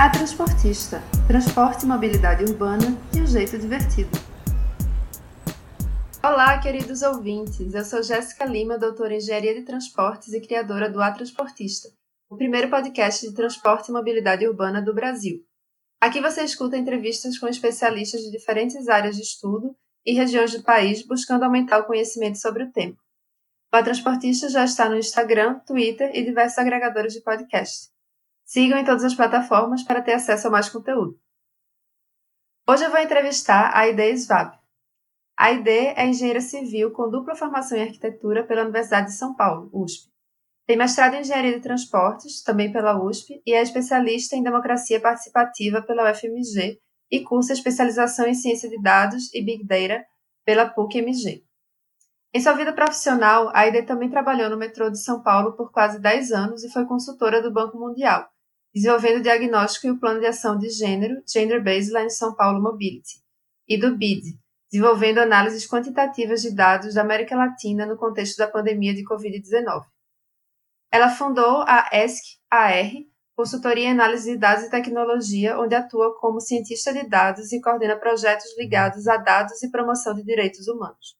A Transportista, transporte e mobilidade urbana de um jeito divertido. Olá, queridos ouvintes. Eu sou Jéssica Lima, doutora em Engenharia de Transportes e criadora do A Transportista, o primeiro podcast de transporte e mobilidade urbana do Brasil. Aqui você escuta entrevistas com especialistas de diferentes áreas de estudo e regiões do país buscando aumentar o conhecimento sobre o tema. O A Transportista já está no Instagram, Twitter e diversos agregadores de podcast. Sigam em todas as plataformas para ter acesso a mais conteúdo. Hoje eu vou entrevistar a Aide Svab. A Aide é engenheira civil com dupla formação em arquitetura pela Universidade de São Paulo, USP. Tem mestrado em engenharia de transportes, também pela USP, e é especialista em democracia participativa pela UFMG e cursa especialização em ciência de dados e Big Data pela PUC-MG. Em sua vida profissional, a Aide também trabalhou no metrô de São Paulo por quase 10 anos e foi consultora do Banco Mundial, desenvolvendo o diagnóstico e o plano de ação de gênero, Gender Baseline São Paulo Mobility, e do BID, desenvolvendo análises quantitativas de dados da América Latina no contexto da pandemia de Covid-19. Ela fundou a ESC-AR, consultoria em análise de dados e tecnologia, onde atua como cientista de dados e coordena projetos ligados a dados e promoção de direitos humanos.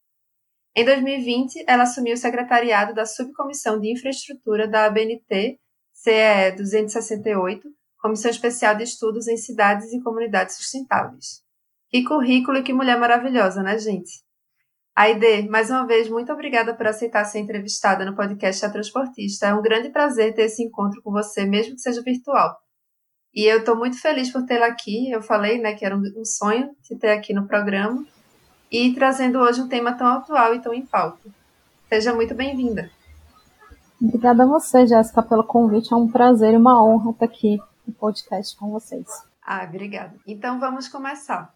Em 2020, ela assumiu o secretariado da Subcomissão de Infraestrutura da ABNT CE 268, Comissão Especial de Estudos em Cidades e Comunidades Sustentáveis. Que currículo e que mulher maravilhosa, né, gente? Aide, mais uma vez, muito obrigada por aceitar ser entrevistada no podcast A Transportista. É um grande prazer ter esse encontro com você, mesmo que seja virtual. E eu estou muito feliz por tê-la aqui. Eu falei né, que era um sonho te ter aqui no programa e trazendo hoje um tema tão atual e tão em pauta. Seja muito bem-vinda. Obrigada a você, Jéssica, pelo convite. É um prazer e uma honra estar aqui no podcast com vocês. Ah, obrigada. Então vamos começar.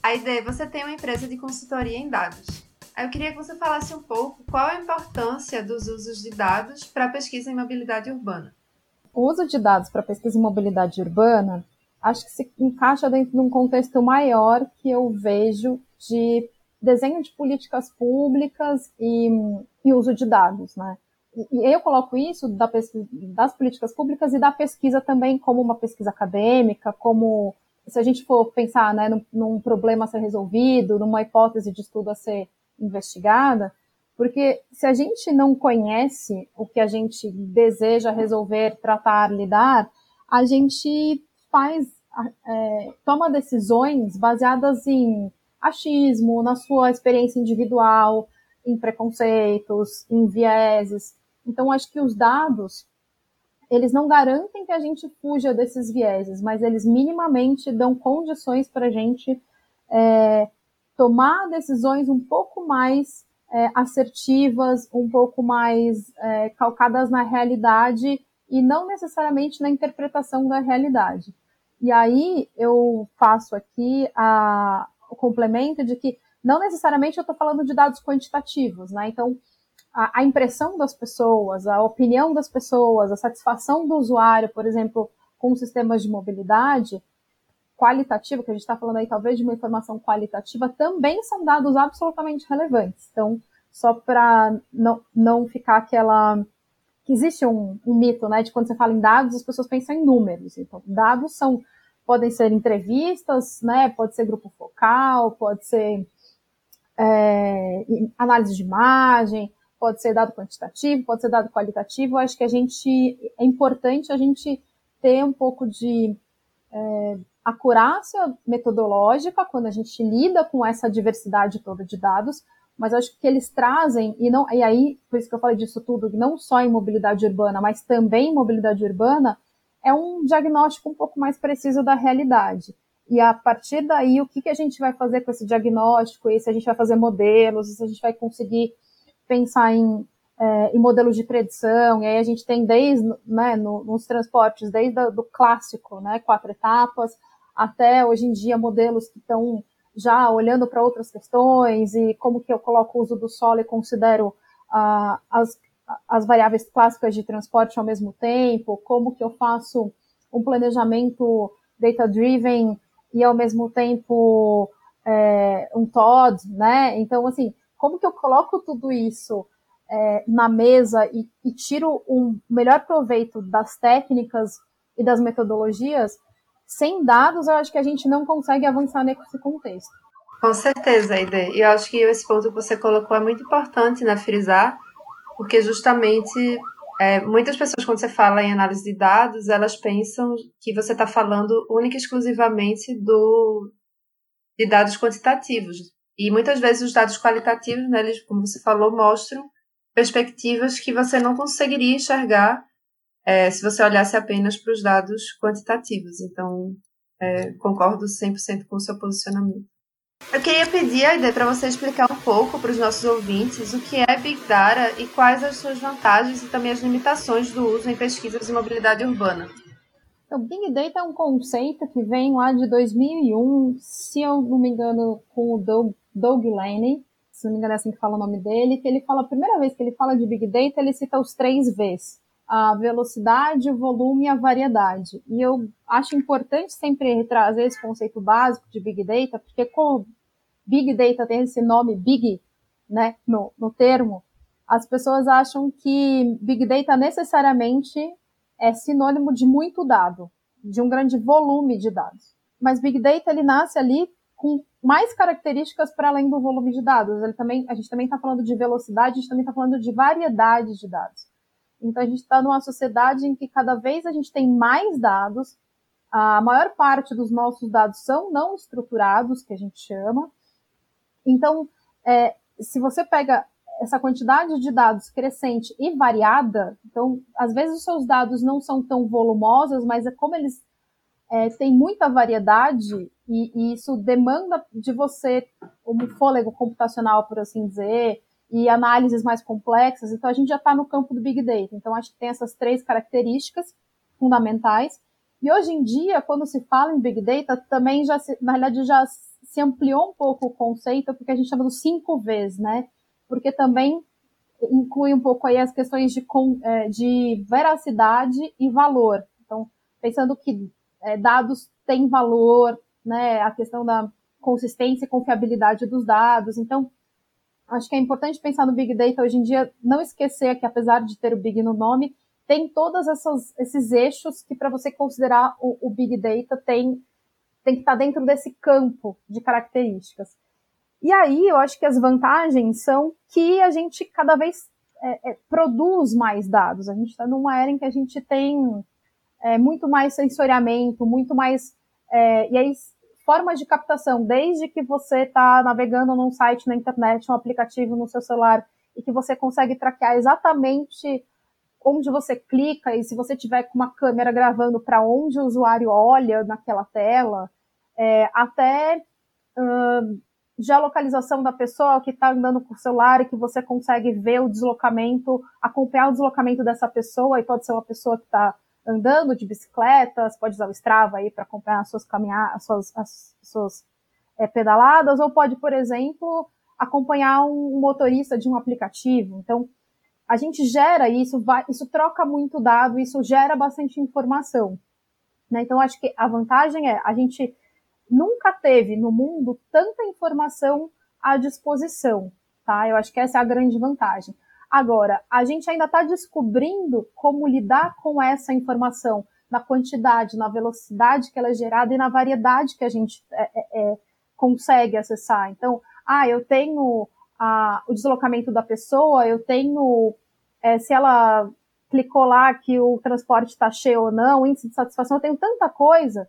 A ideia, você tem uma empresa de consultoria em dados. Eu queria que você falasse um pouco qual a importância dos usos de dados para a pesquisa em mobilidade urbana. O uso de dados para pesquisa em mobilidade urbana acho que se encaixa dentro de um contexto maior que eu vejo de desenho de políticas públicas e, e uso de dados, né? E, eu coloco isso da pesquisa, das políticas públicas e da pesquisa também como uma pesquisa acadêmica, como se a gente for pensar né, num, num problema a ser resolvido, numa hipótese de estudo a ser investigada, porque se a gente não conhece o que a gente deseja resolver, tratar, lidar, a gente faz, é, toma decisões baseadas em achismo, na sua experiência individual, em preconceitos, em vieses. Então, acho que os dados, eles não garantem que a gente fuja desses vieses, mas eles minimamente dão condições para a gente é, tomar decisões um pouco mais é, assertivas, um pouco mais é, calcadas na realidade e não necessariamente na interpretação da realidade. E aí eu faço aqui a, o complemento de que não necessariamente eu estou falando de dados quantitativos, né? Então, a, a, impressão das pessoas, a opinião das pessoas, a satisfação do usuário, por exemplo, com sistemas de mobilidade qualitativa, que a gente está falando aí talvez de uma informação qualitativa, também são dados absolutamente relevantes. Então, só para não, não ficar aquela que existe um, um, mito, né, de quando você fala em dados, as pessoas pensam em números. Então, dados são podem ser entrevistas, né? Pode ser grupo focal, pode ser é, análise de imagem, pode ser dado quantitativo, pode ser dado qualitativo. Eu acho que a gente é importante a gente ter um pouco de é, acurácia metodológica quando a gente lida com essa diversidade toda de dados, mas acho que eles trazem, e, não, e aí, por isso que eu falei disso tudo, não só em mobilidade urbana, mas também em mobilidade urbana, é um diagnóstico um pouco mais preciso da realidade. E a partir daí, o que, que a gente vai fazer com esse diagnóstico? E se a gente vai fazer modelos, e se a gente vai conseguir pensar em, é, em modelos de predição, e aí a gente tem desde, né, no, nos transportes, desde o do clássico, né, quatro etapas, até hoje em dia modelos que estão já olhando para outras questões e como que eu coloco o uso do solo e considero uh, as, as variáveis clássicas de transporte ao mesmo tempo, como que eu faço um planejamento data-driven e ao mesmo tempo é, um Todd, né? Então, assim, como que eu coloco tudo isso é, na mesa e, e tiro um melhor proveito das técnicas e das metodologias, sem dados, eu acho que a gente não consegue avançar nesse contexto. Com certeza, Aide. E eu acho que esse ponto que você colocou é muito importante, né, frisar, porque justamente é, muitas pessoas, quando você fala em análise de dados, elas pensam que você está falando única e exclusivamente do, de dados quantitativos. E muitas vezes os dados qualitativos, né, eles, como você falou, mostram perspectivas que você não conseguiria enxergar é, se você olhasse apenas para os dados quantitativos. Então, é, concordo 100% com o seu posicionamento. Eu queria pedir a ideia para você explicar um pouco para os nossos ouvintes o que é Big Data e quais as suas vantagens e também as limitações do uso em pesquisas de mobilidade urbana. Então, Big Data é um conceito que vem lá de 2001, se eu não me engano, com o Doug, Doug Laney, se não me engano é assim que fala o nome dele, que ele fala, a primeira vez que ele fala de Big Data, ele cita os três Vs, a velocidade, o volume e a variedade. E eu acho importante sempre trazer esse conceito básico de Big Data, porque como Big Data tem esse nome Big, né, no, no termo, as pessoas acham que Big Data necessariamente é sinônimo de muito dado, de um grande volume de dados. Mas Big Data ele nasce ali com mais características para além do volume de dados. Ele também, a gente também está falando de velocidade, a gente também está falando de variedade de dados. Então a gente está numa sociedade em que cada vez a gente tem mais dados, a maior parte dos nossos dados são não estruturados, que a gente chama. Então, é, se você pega essa quantidade de dados crescente e variada, então, às vezes os seus dados não são tão volumosos, mas é como eles é, têm muita variedade e, e, isso demanda de você um fôlego computacional, por assim dizer, e análises mais complexas. Então, a gente já está no campo do Big Data. Então, acho que tem essas três características fundamentais. E hoje em dia, quando se fala em Big Data, também já se, na realidade já se ampliou um pouco o conceito, porque a gente chama dos cinco Vs, né? porque também inclui um pouco aí as questões de, é, de veracidade e valor. Então, pensando que é, dados têm valor, né, a questão da consistência e confiabilidade dos dados. Então, acho que é importante pensar no Big Data hoje em dia, não esquecer que apesar de ter o Big no nome, tem todos esses eixos que para você considerar o, o, Big Data tem, tem que estar tá dentro desse campo de características. E aí eu acho que as vantagens são que a gente cada vez é, é, produz mais dados. A gente está numa era em que a gente tem é, muito mais sensoriamento, muito mais. É, e aí, formas de captação, desde que você está navegando num site na internet, um aplicativo no seu celular, e que você consegue traquear exatamente onde você clica, e se você tiver com uma câmera gravando para onde o usuário olha naquela tela, é, até. Uh, geolocalização da pessoa que está andando com o celular e que você consegue ver o deslocamento, acompanhar o deslocamento dessa pessoa, e pode ser uma pessoa que está andando de bicicleta, você pode usar o Strava aí para acompanhar as suas caminhadas, as suas, as suas é, pedaladas, ou pode, por exemplo, acompanhar um motorista de um aplicativo. Então, a gente gera isso, vai, isso troca muito dado, isso gera bastante informação. Né? Então, acho que a vantagem é a gente nunca teve no mundo tanta informação à disposição, tá? Eu acho que essa é a grande vantagem. Agora, a gente ainda está descobrindo como lidar com essa informação na quantidade, na velocidade que ela é gerada e na variedade que a gente é, é, é consegue acessar. Então, ah, eu tenho o deslocamento da pessoa, eu tenho é, se ela clicou lá que o transporte está cheio ou não, índice de satisfação, eu tenho tanta coisa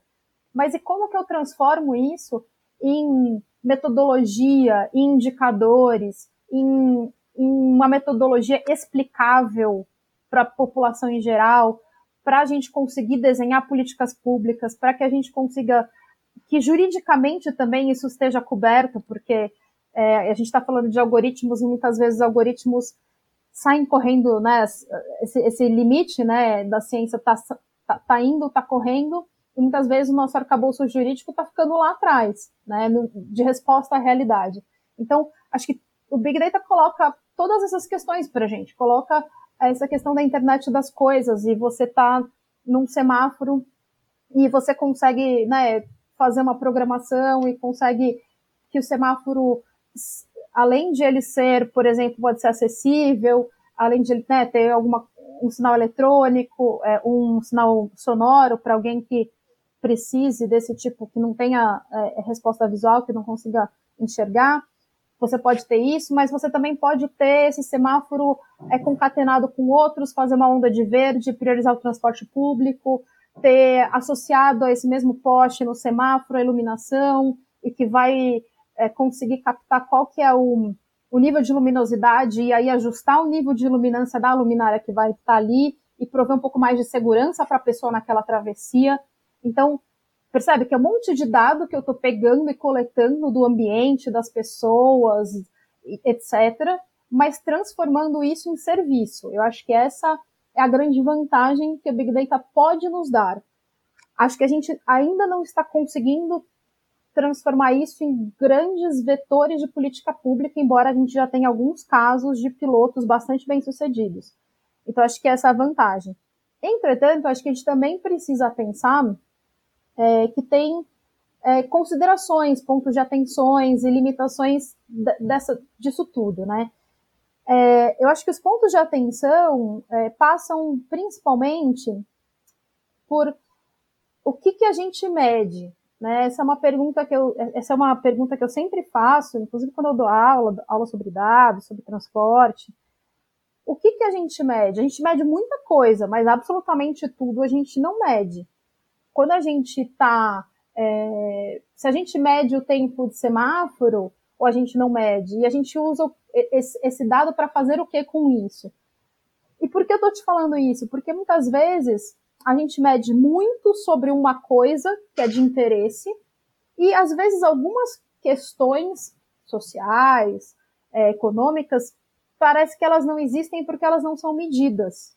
mas e como que eu transformo isso em metodologia, em indicadores, em uma metodologia explicável para a população em geral, para a gente conseguir desenhar políticas públicas, para que a gente consiga que juridicamente também isso esteja coberto, porque é, a gente está falando de algoritmos e muitas vezes algoritmos saem correndo, né, esse, esse limite, né, da ciência está tá, tá indo, está correndo, e muitas vezes o nosso arcabouço jurídico está ficando lá atrás, né, de resposta à realidade. Então, acho que o Big Data coloca todas essas questões para a gente, coloca essa questão da internet das coisas, e você está num semáforo e você consegue né, fazer uma programação e consegue que o semáforo, além de ele ser, por exemplo, pode ser acessível, além de ele né, ter alguma, um sinal eletrônico, é, um sinal sonoro para alguém que precise desse tipo, que não tenha é, resposta visual, que não consiga enxergar, você pode ter isso, mas você também pode ter esse semáforo é, concatenado com outros, fazer uma onda de verde, priorizar o transporte público, ter associado a esse mesmo poste no semáforo a iluminação e que vai é, conseguir captar qual que é o, o nível de luminosidade e aí ajustar o nível de iluminância da luminária que vai estar ali e prover um pouco mais de segurança para a pessoa naquela travessia. Então, Percebe que é um monte de dado que eu estou pegando e coletando do ambiente, das pessoas, etc., mas transformando isso em serviço. Eu acho que essa é a grande vantagem que o Big Data pode nos dar. Acho que a gente ainda não está conseguindo transformar isso em grandes vetores de política pública, embora a gente já tenha alguns casos de pilotos bastante bem sucedidos. Então, acho que essa é a vantagem. Entretanto, acho que a gente também precisa pensar é, que tem é, considerações, pontos de atenções e limitações dessa, disso tudo, né? É, eu acho que os pontos de atenção é, passam principalmente por o que, que a gente mede, né? Essa é uma pergunta que eu, essa é uma pergunta que eu sempre faço, inclusive quando eu dou aula, aula sobre dados, sobre transporte. O que, que a gente mede? A gente mede muita coisa, mas absolutamente tudo a gente não mede quando a gente está. É, se a gente mede o tempo de semáforo, ou a gente não mede, e a gente usa esse, esse dado para fazer o que com isso? E por que eu estou te falando isso? Porque muitas vezes a gente mede muito sobre uma coisa que é de interesse, e às vezes algumas questões sociais, é, econômicas, parece que elas não existem porque elas não são medidas.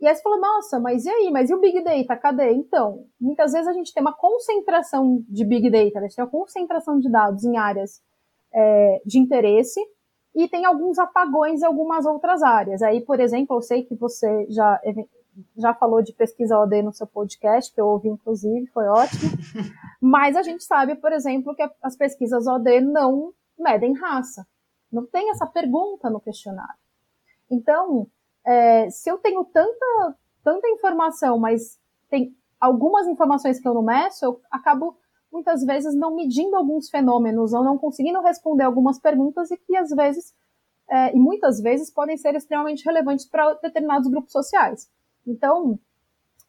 E aí você falou, nossa, mas e aí? Mas e o Big Data? Cadê? Então, muitas vezes a gente tem uma concentração de Big Data, a gente tem uma concentração de dados em áreas é, de interesse e tem alguns apagões em algumas outras áreas. Aí, por exemplo, eu sei que você já, já falou de pesquisa OD no seu podcast, que eu ouvi, inclusive, foi ótimo. Mas a gente sabe, por exemplo, que as pesquisas OD não medem raça. Não tem essa pergunta no questionário. Então, é, se eu tenho tanta, tanta informação, mas tem algumas informações que eu não meço, eu acabo muitas vezes não medindo alguns fenômenos ou não conseguindo responder algumas perguntas e que às vezes é, e muitas vezes podem ser extremamente relevantes para determinados grupos sociais. Então,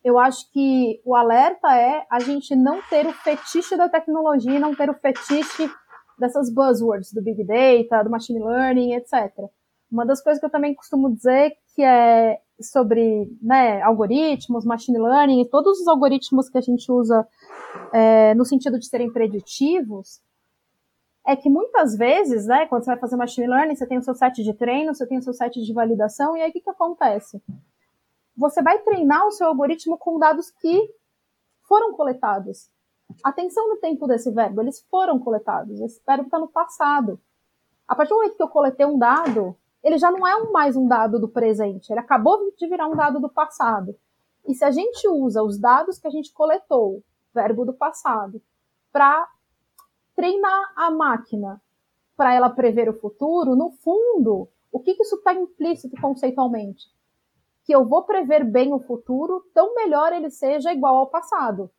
eu acho que o alerta é a gente não ter o fetiche da tecnologia, não ter o fetiche dessas buzzwords do Big Data, do Machine Learning, etc. Uma das coisas que eu também costumo dizer que é sobre né, algoritmos, machine learning, e todos os algoritmos que a gente usa é, no sentido de serem preditivos, é que muitas vezes, né, quando você vai fazer machine learning, você tem o seu set de treino, você tem o seu set de validação, e aí o que, que acontece? Você vai treinar o seu algoritmo com dados que foram coletados. Atenção no tempo desse verbo, eles foram coletados, esse verbo está no passado. A partir do momento que eu coletei um dado, ele já não é um, mais um dado do presente, ele acabou de virar um dado do passado. E se a gente usa os dados que a gente coletou, verbo do passado, para treinar a máquina para ela prever o futuro, no fundo, o que, que isso está implícito conceitualmente? Que eu vou prever bem o futuro, tão melhor ele seja igual ao passado.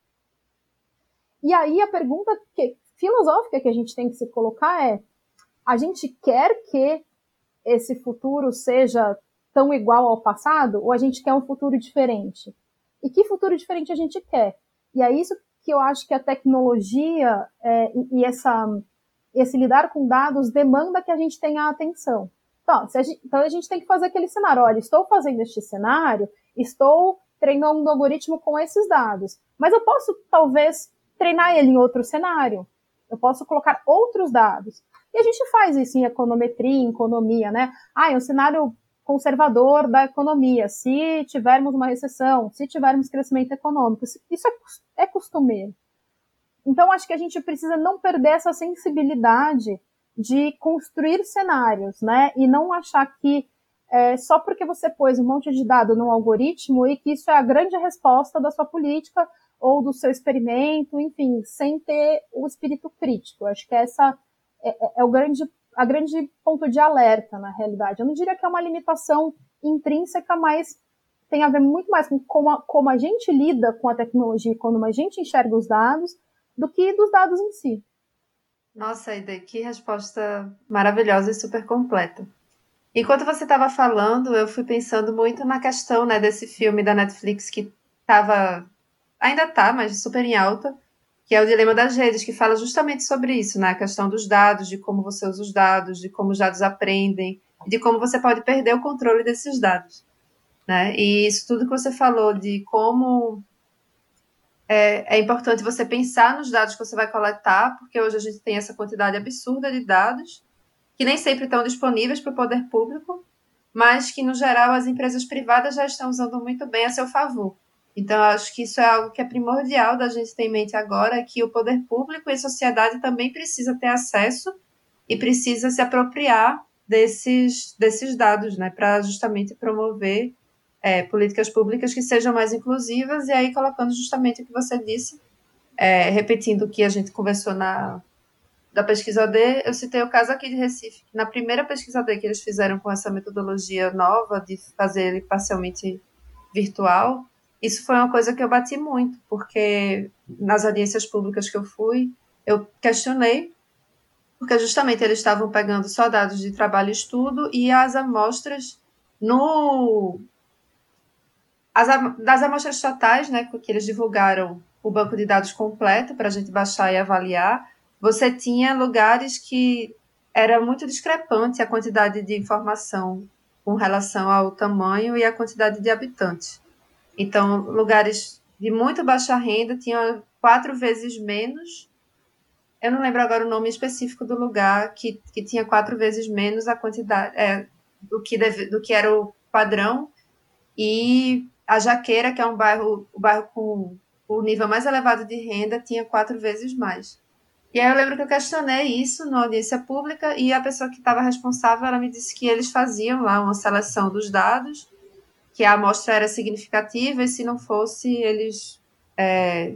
E aí a pergunta que, filosófica que a gente tem que se colocar é: a gente quer que esse futuro seja tão igual ao passado ou a gente quer um futuro diferente? E que futuro diferente a gente quer? E é isso que eu acho que a tecnologia é, e essa, esse lidar com dados demanda que a gente tenha atenção. Então a, gente, então a gente tem que fazer aquele cenário. Olha, estou fazendo este cenário, estou treinando um algoritmo com esses dados, mas eu posso talvez treinar ele em outro cenário. Eu posso colocar outros dados. E a gente faz isso em econometria, em economia, né? Ah, é um cenário conservador da economia. Se tivermos uma recessão, se tivermos crescimento econômico, isso é, é costumeiro. Então, acho que a gente precisa não perder essa sensibilidade de construir cenários, né? E não achar que é, só porque você pôs um monte de dado num algoritmo e que isso é a grande resposta da sua política, ou do seu experimento, enfim, sem ter o espírito crítico. Acho que essa é, é, é o grande, a grande ponto de alerta, na realidade. Eu não diria que é uma limitação intrínseca, mas tem a ver muito mais com como a, como a gente lida com a tecnologia, quando a gente enxerga os dados, do que dos dados em si. Nossa, Ida, que resposta maravilhosa e super completa. Enquanto você estava falando, eu fui pensando muito na questão né, desse filme da Netflix que estava, ainda está, mas super em alta, que é o Dilema das Redes, que fala justamente sobre isso, né? A questão dos dados, de como você usa os dados, de como os dados aprendem, de como você pode perder o controle desses dados. Né? E isso tudo que você falou de como é, é, importante você pensar nos dados que você vai coletar, porque hoje a gente tem essa quantidade absurda de dados que nem sempre estão disponíveis para o poder público, mas que, no geral, as empresas privadas já estão usando muito bem a seu favor. Então, acho que isso é algo que é primordial da gente ter em mente agora, que o poder público e a sociedade também precisa ter acesso e precisa se apropriar desses, desses dados, né, para justamente promover é, políticas públicas que sejam mais inclusivas, e aí colocando justamente o que você disse, é, repetindo o que a gente conversou na, da pesquisa D, eu citei o caso aqui de Recife. Na primeira pesquisa D que eles fizeram com essa metodologia nova de fazer ele parcialmente virtual, isso foi uma coisa que eu bati muito, porque nas audiências públicas que eu fui, eu questionei, porque justamente eles estavam pegando só dados de trabalho e estudo e as amostras no. As, das amostras totais, né, que eles divulgaram o banco de dados completo para a gente baixar e avaliar, você tinha lugares que era muito discrepante a quantidade de informação com relação ao tamanho e a quantidade de habitantes. Então, lugares de muito baixa renda tinham quatro vezes menos. Eu não lembro agora o nome específico do lugar que, que tinha quatro vezes menos a quantidade é, do, que deve, do que era o padrão. E a Jaqueira, que é um bairro, o bairro com o nível mais elevado de renda, tinha quatro vezes mais. E aí eu lembro que eu questionei isso na audiência pública e a pessoa que estava responsável, ela me disse que eles faziam lá uma seleção dos dados, que a amostra era significativa e se não fosse, eles é,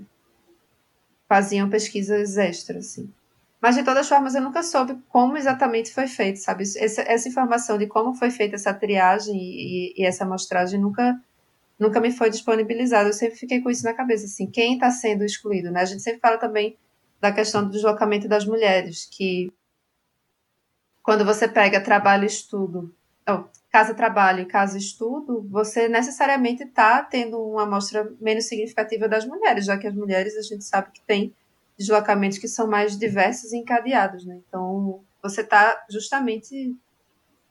faziam pesquisas extras, assim. Mas, de todas as formas, eu nunca soube como exatamente foi feito, sabe? Essa, essa informação de como foi feita essa triagem e, e, essa amostragem nunca, nunca me foi disponibilizada. Eu sempre fiquei com isso na cabeça, assim, quem está sendo excluído, né? A gente sempre fala também da questão do deslocamento das mulheres, que quando você pega trabalho e estudo, oh, casa-trabalho e casa-estudo, você necessariamente está tendo uma amostra menos significativa das mulheres, já que as mulheres a gente sabe que tem deslocamentos que são mais diversos e encadeados, né? Então, você está justamente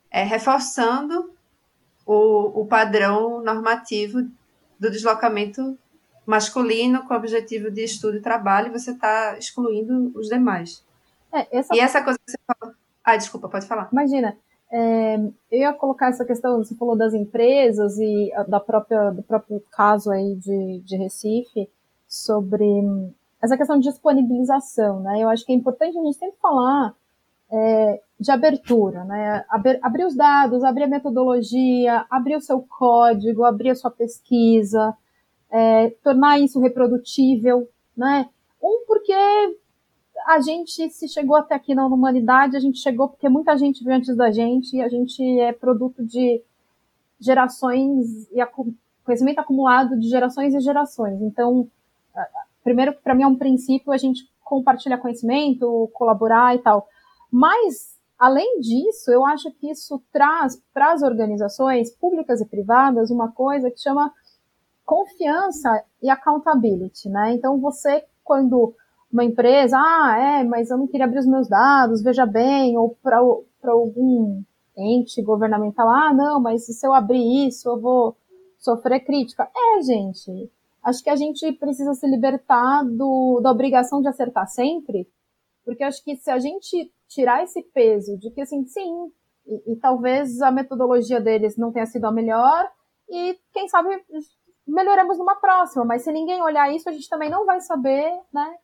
é, reforçando o, o padrão normativo do deslocamento masculino com o objetivo de estudo e trabalho, você está excluindo os demais. É, essa... E essa coisa que você falou. Ah, desculpa, pode falar. Imagina, é, eu ia colocar essa questão, você falou das empresas e da própria, do próprio caso aí de, de Recife, sobre essa questão de disponibilização, né? Eu acho que é importante a gente sempre falar é, de abertura, né? Aber, abrir os dados, abrir a metodologia, abrir o seu código, abrir a sua pesquisa, é, tornar isso reprodutível, né? Um, porque a gente se chegou até aqui na humanidade, a gente chegou porque muita gente veio antes da gente e a gente é produto de gerações e conhecimento acumulado de gerações e gerações. Então, primeiro, para mim é um princípio a gente compartilhar conhecimento, colaborar e tal. Mas, além disso, eu acho que isso traz para as organizações públicas e privadas uma coisa que chama confiança e accountability, né? Então você, quando uma empresa, ah, é, mas eu não queria abrir os meus dados, veja bem, ou para algum ente governamental, ah, não, mas se eu abrir isso, eu vou sofrer crítica. É, gente, acho que a gente precisa se libertar do, da obrigação de acertar sempre, porque acho que se a gente tirar esse peso de que, assim, sim, e, e talvez a metodologia deles não tenha sido a melhor, e quem sabe melhoramos numa próxima, mas se ninguém olhar isso, a gente também não vai saber, né,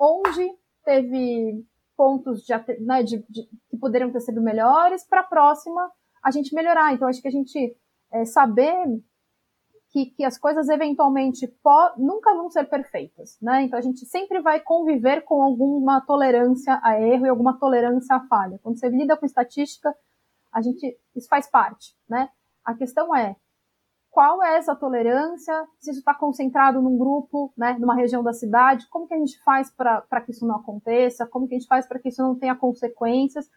onde teve pontos de, né, de, de que poderiam ter sido melhores para a próxima a gente melhorar. Então, acho que a gente é, saber que, que as coisas eventualmente nunca vão ser perfeitas, né? Então a gente sempre vai conviver com alguma tolerância a erro e alguma tolerância à falha. Quando você lida com estatística, a gente isso faz parte, né? A questão é qual é essa tolerância, se isso está concentrado num grupo, né, numa região da cidade, como que a gente faz para que isso não aconteça, como que a gente faz para que isso não tenha consequências,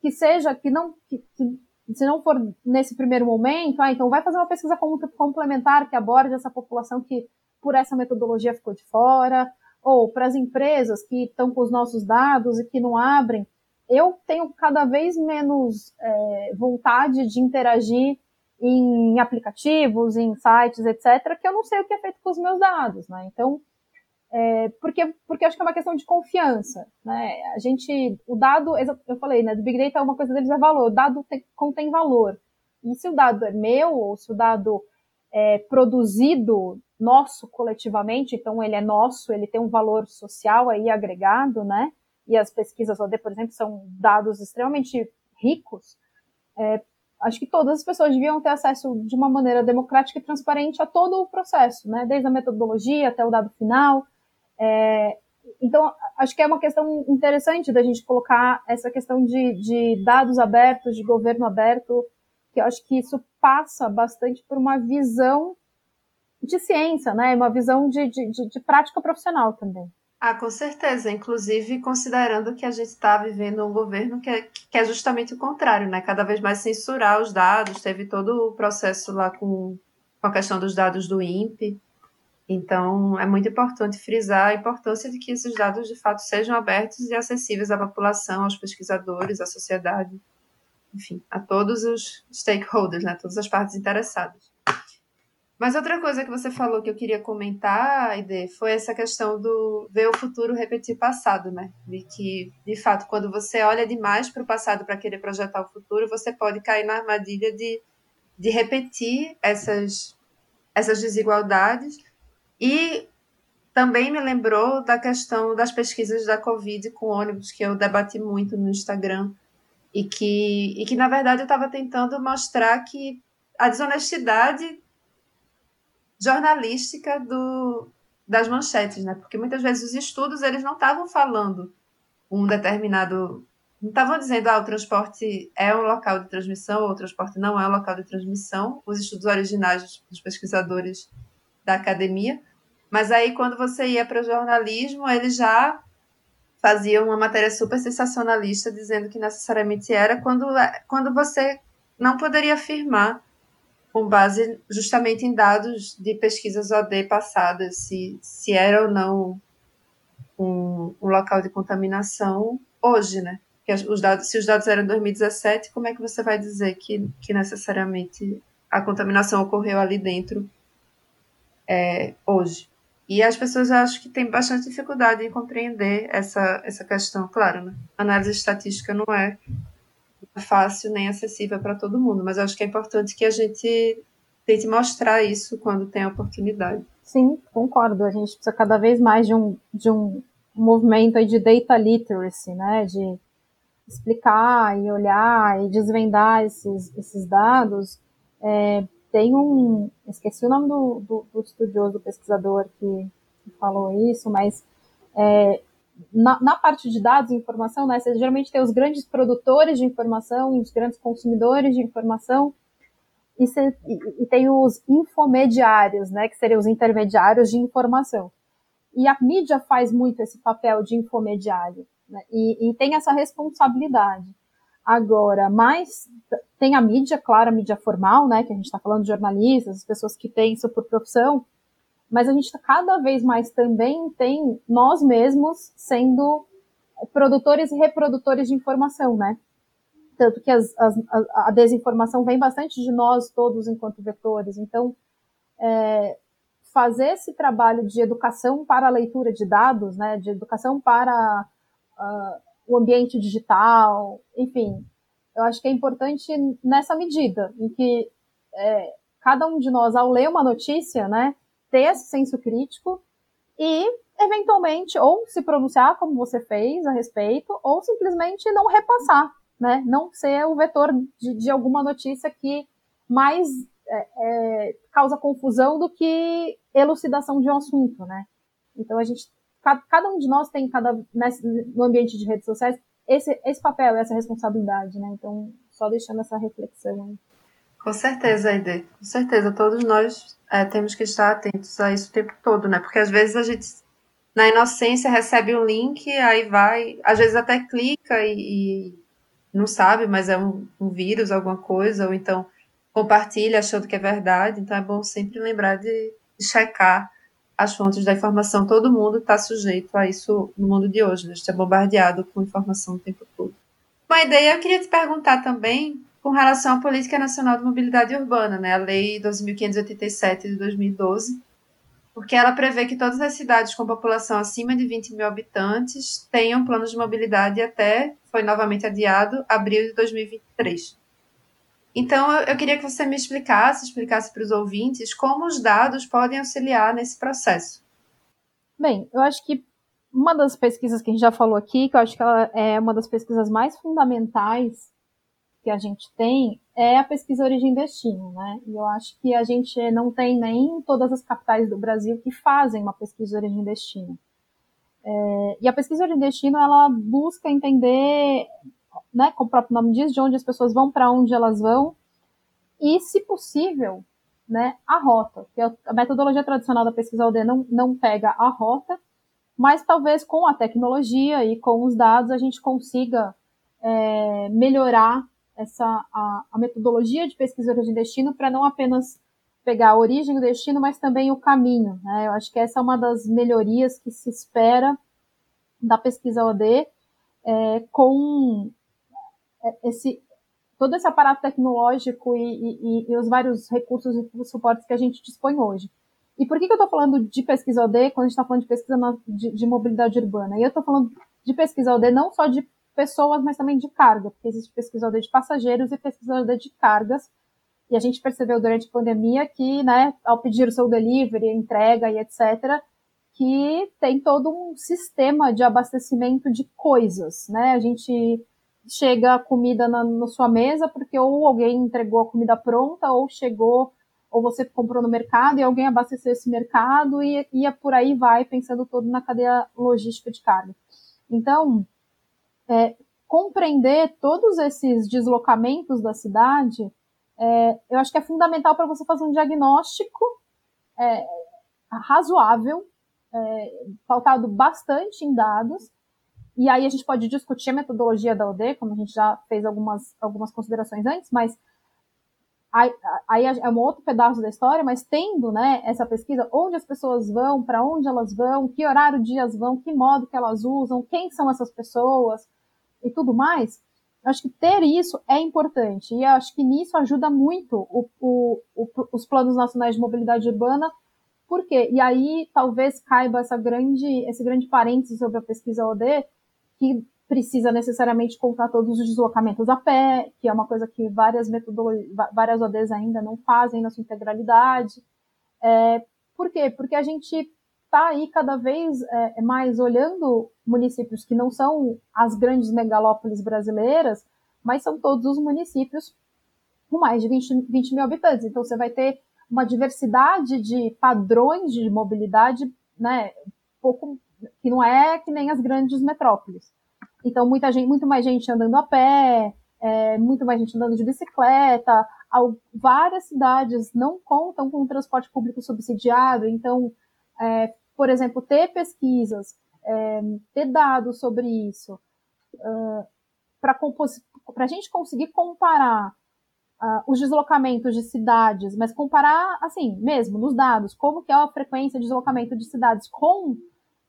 que seja, que não, que, que, se não for nesse primeiro momento, ah, então vai fazer uma pesquisa complementar que aborde essa população que por essa metodologia ficou de fora, ou para as empresas que estão com os nossos dados e que não abrem, eu tenho cada vez menos é, vontade de interagir em aplicativos, em sites, etc., que eu não sei o que é feito com os meus dados, né? Então, é, porque, porque acho que é uma questão de confiança, né? A gente, o dado, eu falei, né, do Big Data uma coisa deles é valor, o dado tem, contém valor. E se o dado é meu, ou se o dado é produzido nosso coletivamente, então ele é nosso, ele tem um valor social aí agregado, né? E as pesquisas OD, por exemplo, são dados extremamente ricos. É, acho que todas as pessoas deviam ter acesso de uma maneira democrática e transparente a todo o processo, né? Desde a metodologia até o dado final. É, então, acho que é uma questão interessante da gente colocar essa questão de, de dados abertos, de governo aberto, que eu acho que isso passa bastante por uma visão de ciência, né? Uma visão de, de, de, de prática profissional também. Ah, com certeza. Inclusive, considerando que a gente está vivendo um governo que é, que é justamente o contrário, né? Cada vez mais censurar os dados. Teve todo o processo lá com, com a questão dos dados do INPE. Então, é muito importante frisar a importância de que esses dados, de fato, sejam abertos e acessíveis à população, aos pesquisadores, à sociedade, enfim, a todos os stakeholders, né? Todas as partes interessadas. Mas outra coisa que você falou que eu queria comentar, Aide, foi essa questão do ver o futuro repetir passado, né? De que, de fato, quando você olha demais para o passado para querer projetar o futuro, você pode cair na armadilha de, de repetir essas, essas desigualdades. E também me lembrou da questão das pesquisas da Covid com ônibus, que eu debati muito no Instagram, e que, e que na verdade, eu estava tentando mostrar que a desonestidade jornalística do, das manchetes, né? Porque muitas vezes os estudos eles não estavam falando um determinado, não estavam dizendo ah o transporte é um local de transmissão ou o transporte não é um local de transmissão. Os estudos originais dos pesquisadores da academia, mas aí quando você ia para o jornalismo eles já faziam uma matéria super sensacionalista dizendo que necessariamente era quando quando você não poderia afirmar com base justamente em dados de pesquisas OD passadas, se, se era ou não um, um local de contaminação hoje, né? Os dados, se os dados eram 2017, como é que você vai dizer que, que necessariamente a contaminação ocorreu ali dentro é, hoje? E as pessoas acho que têm bastante dificuldade em compreender essa, essa questão. Claro, né? Análise estatística não é fácil nem acessível para todo mundo, mas acho que é importante que a gente tente mostrar isso quando tem a oportunidade. Sim, concordo. A gente precisa cada vez mais de um, de um movimento de data literacy, né? De explicar e olhar e desvendar esses, esses dados. É, tem um. Esqueci o nome do, do, do estudioso, pesquisador que falou isso, mas é, na, na, parte de dados e informação, né, você geralmente tem os grandes produtores de informação, os grandes consumidores de informação, e, você, e, e, tem os infomediários, né, que seriam os intermediários de informação. E a mídia faz muito esse papel de infomediário, né, e, e tem essa responsabilidade. Agora, mais tem a mídia, claro, a mídia formal, né, que a gente está falando de jornalistas, as pessoas que isso por profissão, mas a gente tá cada vez mais também tem nós mesmos sendo produtores e reprodutores de informação, né? Tanto que as, as, a, desinformação vem bastante de nós todos enquanto vetores. Então, é, fazer esse trabalho de educação para a leitura de dados, né, de educação para uh, o ambiente digital, enfim, eu acho que é importante nessa medida, em que é, cada um de nós, ao ler uma notícia, né, ter esse senso crítico e, eventualmente, ou se pronunciar como você fez a respeito, ou simplesmente não repassar, né? Não ser o vetor de, de alguma notícia que mais é, é, causa confusão do que elucidação de um assunto, né? Então a gente, cada, um de nós tem cada nesse, no ambiente de redes sociais esse, esse papel, essa responsabilidade, né? Então só deixando essa reflexão aí. Com certeza, Aide. Com certeza, todos nós é, temos que estar atentos a isso o tempo todo, né? Porque às vezes a gente, na inocência, recebe um link, aí vai, às vezes até clica e, e não sabe, mas é um, um, vírus, alguma coisa, ou então compartilha achando que é verdade. Então é bom sempre lembrar de, de checar as fontes da informação. Todo mundo está sujeito a isso no mundo de hoje, né? A gente é bombardeado com informação o tempo todo. Uma ideia, eu queria te perguntar também com relação à Política Nacional de Mobilidade Urbana, né, a Lei 2.587 de 2012, porque ela prevê que todas as cidades com população acima de 20 mil habitantes tenham planos de mobilidade até, foi novamente adiado, abril de 2023. Então, eu queria que você me explicasse, explicasse para os ouvintes como os dados podem auxiliar nesse processo. Bem, eu acho que uma das pesquisas que a gente já falou aqui, que eu acho que ela é uma das pesquisas mais fundamentais que a gente tem, é a pesquisa origem destino, né? E eu acho que a gente não tem nem todas as capitais do Brasil que fazem uma pesquisa origem destino. É, e a pesquisa origem destino, ela busca entender, né, como o próprio nome diz, de onde as pessoas vão, para onde elas vão, e, se possível, né, a rota. Porque a metodologia tradicional da pesquisa OD não, não pega a rota, mas talvez com a tecnologia e com os dados a gente consiga é, melhorar essa a, a, metodologia de pesquisa de destino para não apenas pegar a origem do destino, mas também o caminho. Né? Eu acho que essa é uma das melhorias que se espera da pesquisa OD é, com é, esse todo esse aparato tecnológico e, e, e, os vários recursos e suportes que a gente dispõe hoje. E por que, que eu estou falando de pesquisa OD quando a gente está falando de pesquisa na, de, de, mobilidade urbana? E eu estou falando de pesquisa OD não só de pessoas, mas também de carga, porque existe pesquisa OD de passageiros e pesquisa OD de cargas. E a gente percebeu durante a pandemia que, né, ao pedir o seu delivery, entrega e etc., que tem todo um sistema de abastecimento de coisas, né? A gente chega a comida na, na sua mesa porque ou alguém entregou a comida pronta ou chegou ou você comprou no mercado e alguém abasteceu esse mercado e ia por aí vai, pensando todo na cadeia logística de carga. Então, é, compreender todos esses deslocamentos da cidade, é, eu acho que é fundamental para você fazer um diagnóstico é, razoável, é, pautado bastante em dados, e aí a gente pode discutir a metodologia da OD, como a gente já fez algumas, algumas considerações antes, mas aí é um outro pedaço da história, mas tendo né, essa pesquisa, onde as pessoas vão, para onde elas vão, que horário dias vão, que modo que elas usam, quem são essas pessoas e tudo mais, acho que ter isso é importante. E acho que nisso ajuda muito o, o, o, os planos nacionais de mobilidade urbana, por quê? E aí talvez caiba essa grande, esse grande parêntese sobre a pesquisa OD, que precisa necessariamente contar todos os deslocamentos a pé, que é uma coisa que várias metodologias, várias ODs ainda não fazem na sua integralidade. É, por quê? Porque a gente está aí cada vez é, mais olhando municípios que não são as grandes megalópolis brasileiras, mas são todos os municípios com mais de 20, 20 mil habitantes. Então você vai ter uma diversidade de padrões de mobilidade, né, pouco que não é que nem as grandes metrópoles. Então, muita gente, muito mais gente andando a pé, é, muito mais gente andando de bicicleta. várias cidades não contam com transporte público subsidiado, então, é, por exemplo, ter pesquisas, é, ter dados sobre isso, uh, para a gente conseguir comparar uh, os deslocamentos de cidades, mas comparar, assim, mesmo, nos dados, como que é a frequência de deslocamento de cidades com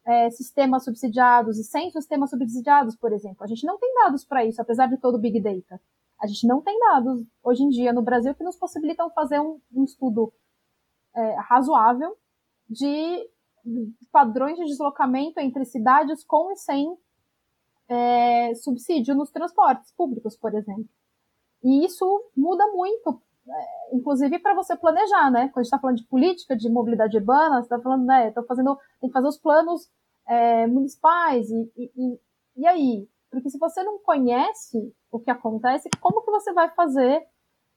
é, sistemas subsidiados e sem sistemas subsidiados, por exemplo. A gente não tem dados para isso, apesar de todo o Big Data. A gente não tem dados hoje em dia no Brasil que nos possibilitam fazer um, um estudo é, razoável de padrões de deslocamento entre cidades com e sem é, subsídio nos transportes públicos, por exemplo. E isso muda muito, é, inclusive para você planejar, né? Quando a gente está falando de política de mobilidade urbana, você está falando, né? Tô fazendo, tem que fazer os planos é, municipais, e, e, e aí? Porque se você não conhece o que acontece, como que você vai fazer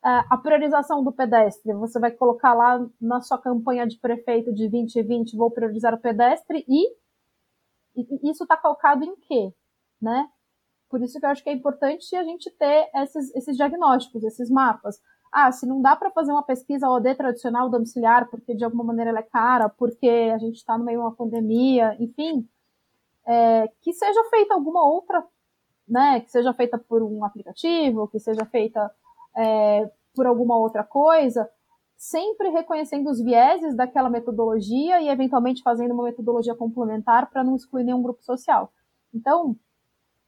a priorização do pedestre, você vai colocar lá na sua campanha de prefeito de 2020, vou priorizar o pedestre e, isso está calcado em quê, né? Por isso que eu acho que é importante a gente ter esses, esses diagnósticos, esses mapas. Ah, se não dá para fazer uma pesquisa OD tradicional domiciliar, porque de alguma maneira ela é cara, porque a gente está no meio de uma pandemia, enfim, é, que seja feita alguma outra, né? Que seja feita por um aplicativo, que seja feita é, por alguma outra coisa, sempre reconhecendo os vieses daquela metodologia e eventualmente fazendo uma metodologia complementar para não excluir nenhum grupo social. Então,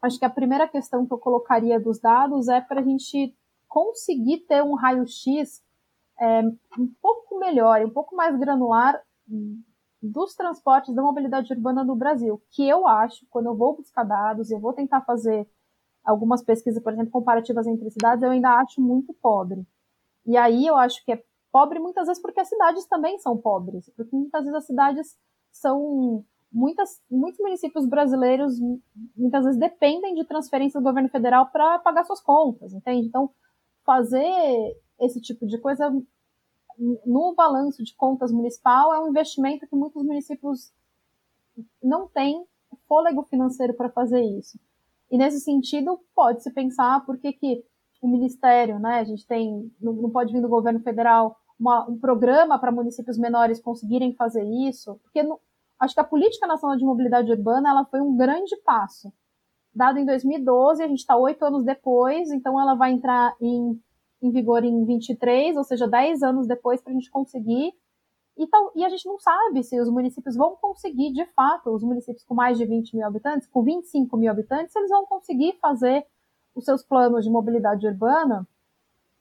acho que a primeira questão que eu colocaria dos dados é para a gente conseguir ter um raio-x é, um pouco melhor, um pouco mais granular dos transportes da mobilidade urbana no Brasil, que eu acho, quando eu vou buscar dados, eu vou tentar fazer algumas pesquisas, por exemplo, comparativas entre cidades, eu ainda acho muito pobre. E aí eu acho que é pobre muitas vezes porque as cidades também são pobres, porque muitas vezes as cidades são muitas, muitos municípios brasileiros muitas vezes dependem de transferência do governo federal para pagar suas contas, entende? Então, fazer esse tipo de coisa no balanço de contas municipal é um investimento que muitos municípios não têm fôlego financeiro para fazer isso. E nesse sentido, pode-se pensar por que, que o Ministério, né, a gente tem, não pode vir do governo federal, uma, um programa para municípios menores conseguirem fazer isso, porque no, acho que a Política Nacional de Mobilidade Urbana ela foi um grande passo. Dado em 2012, a gente está oito anos depois, então ela vai entrar em em vigor em 23, ou seja, 10 anos depois para a gente conseguir. Então, e a gente não sabe se os municípios vão conseguir, de fato, os municípios com mais de 20 mil habitantes, com 25 mil habitantes, eles vão conseguir fazer os seus planos de mobilidade urbana,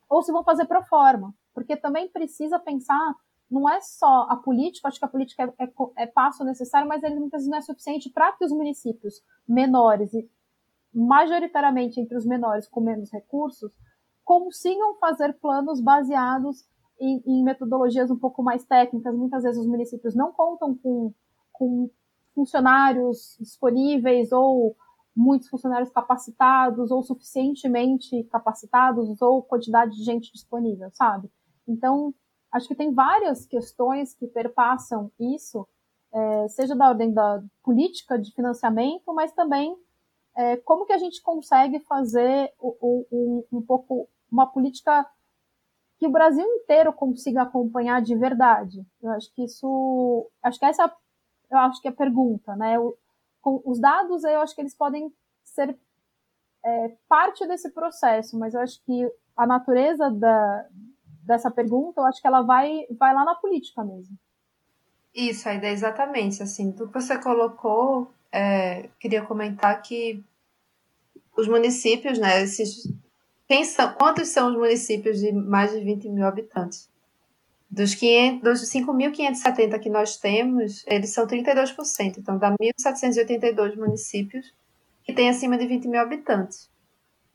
ou se vão fazer pro forma. Porque também precisa pensar, não é só a política, acho que a política é, é, é passo necessário, mas ele muitas vezes não é suficiente para que os municípios menores, e majoritariamente entre os menores com menos recursos, consigam fazer planos baseados em, em, metodologias um pouco mais técnicas. Muitas vezes os municípios não contam com, com funcionários disponíveis ou muitos funcionários capacitados ou suficientemente capacitados ou quantidade de gente disponível, sabe? Então, acho que tem várias questões que perpassam isso, é, seja da ordem da política de financiamento, mas também é, como que a gente consegue fazer o, o, um, um pouco uma política que o Brasil inteiro consiga acompanhar de verdade. Eu acho que isso, acho que essa, eu acho que é a pergunta, né? Com os dados, eu acho que eles podem ser é, parte desse processo, mas eu acho que a natureza da, dessa pergunta, eu acho que ela vai, vai lá na política mesmo. Isso, a ideia é exatamente, assim, tudo que você colocou, é, queria comentar que os municípios, né, esses quem são, quantos são os municípios de mais de 20 mil habitantes? Dos, 500, dos 5.570 que nós temos, eles são 32%. Então, dá 1.782 municípios que têm acima de 20 mil habitantes.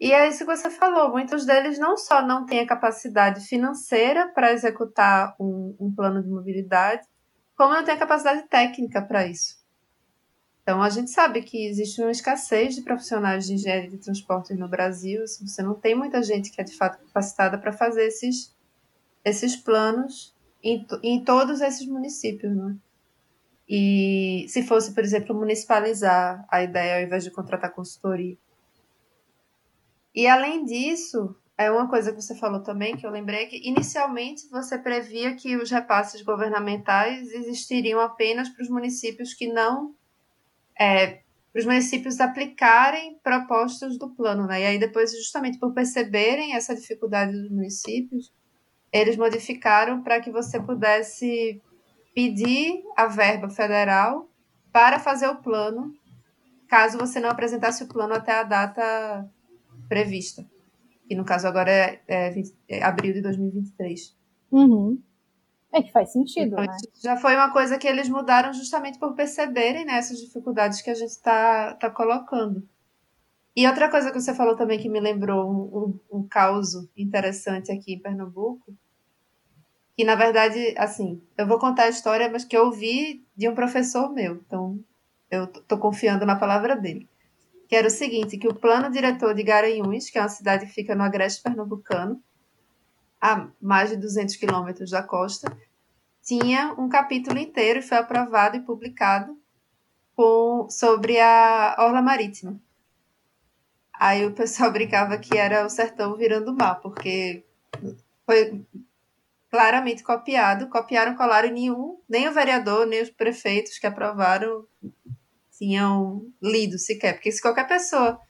E é isso que você falou, muitos deles não só não têm a capacidade financeira para executar um, um plano de mobilidade, como não têm a capacidade técnica para isso. Então, a gente sabe que existe uma escassez de profissionais de engenharia de transporte no Brasil. Você não tem muita gente que é de fato capacitada para fazer esses, esses planos em, em todos esses municípios. Né? E se fosse, por exemplo, municipalizar a ideia ao invés de contratar consultoria. E além disso, é uma coisa que você falou também que eu lembrei que inicialmente você previa que os repasses governamentais existiriam apenas para os municípios que não é, os municípios aplicarem propostas do plano, né? E aí depois, justamente por perceberem essa dificuldade dos municípios, eles modificaram para que você pudesse pedir a verba federal para fazer o plano, caso você não apresentasse o plano até a data prevista. Que no caso agora é, é, 20, é abril de 2023. Uhum. É que faz sentido, então, né? Já foi uma coisa que eles mudaram justamente por perceberem né, essas dificuldades que a gente está tá colocando. E outra coisa que você falou também que me lembrou um, um, um caos interessante aqui em Pernambuco, que na verdade, assim, eu vou contar a história, mas que eu ouvi de um professor meu, então eu tô confiando na palavra dele. Que era o seguinte, que o plano diretor de Garanhuns, que é uma cidade que fica no agreste pernambucano, a mais de 200 quilômetros da costa, tinha um capítulo inteiro e foi aprovado e publicado com, sobre a orla marítima. Aí o pessoal brincava que era o sertão virando mar, porque foi claramente copiado, copiaram, colaram nenhum, nem o vereador, nem os prefeitos que aprovaram tinham lido sequer, porque se qualquer pessoa,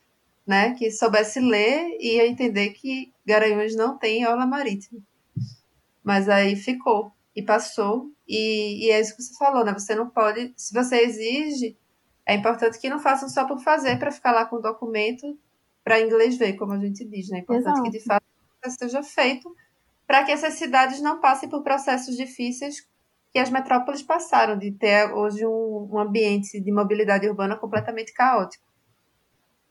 né, que soubesse ler ia entender que Garanhuns não tem aula marítima. Mas aí ficou e passou e, e é isso que você falou, né? Você não pode, se você exige, é importante que não façam só por fazer para ficar lá com o documento para inglês ver, como a gente diz, né? É importante Exato. que de fato seja feito para que essas cidades não passem por processos difíceis que as metrópoles passaram, de ter hoje um, um ambiente de mobilidade urbana completamente caótico.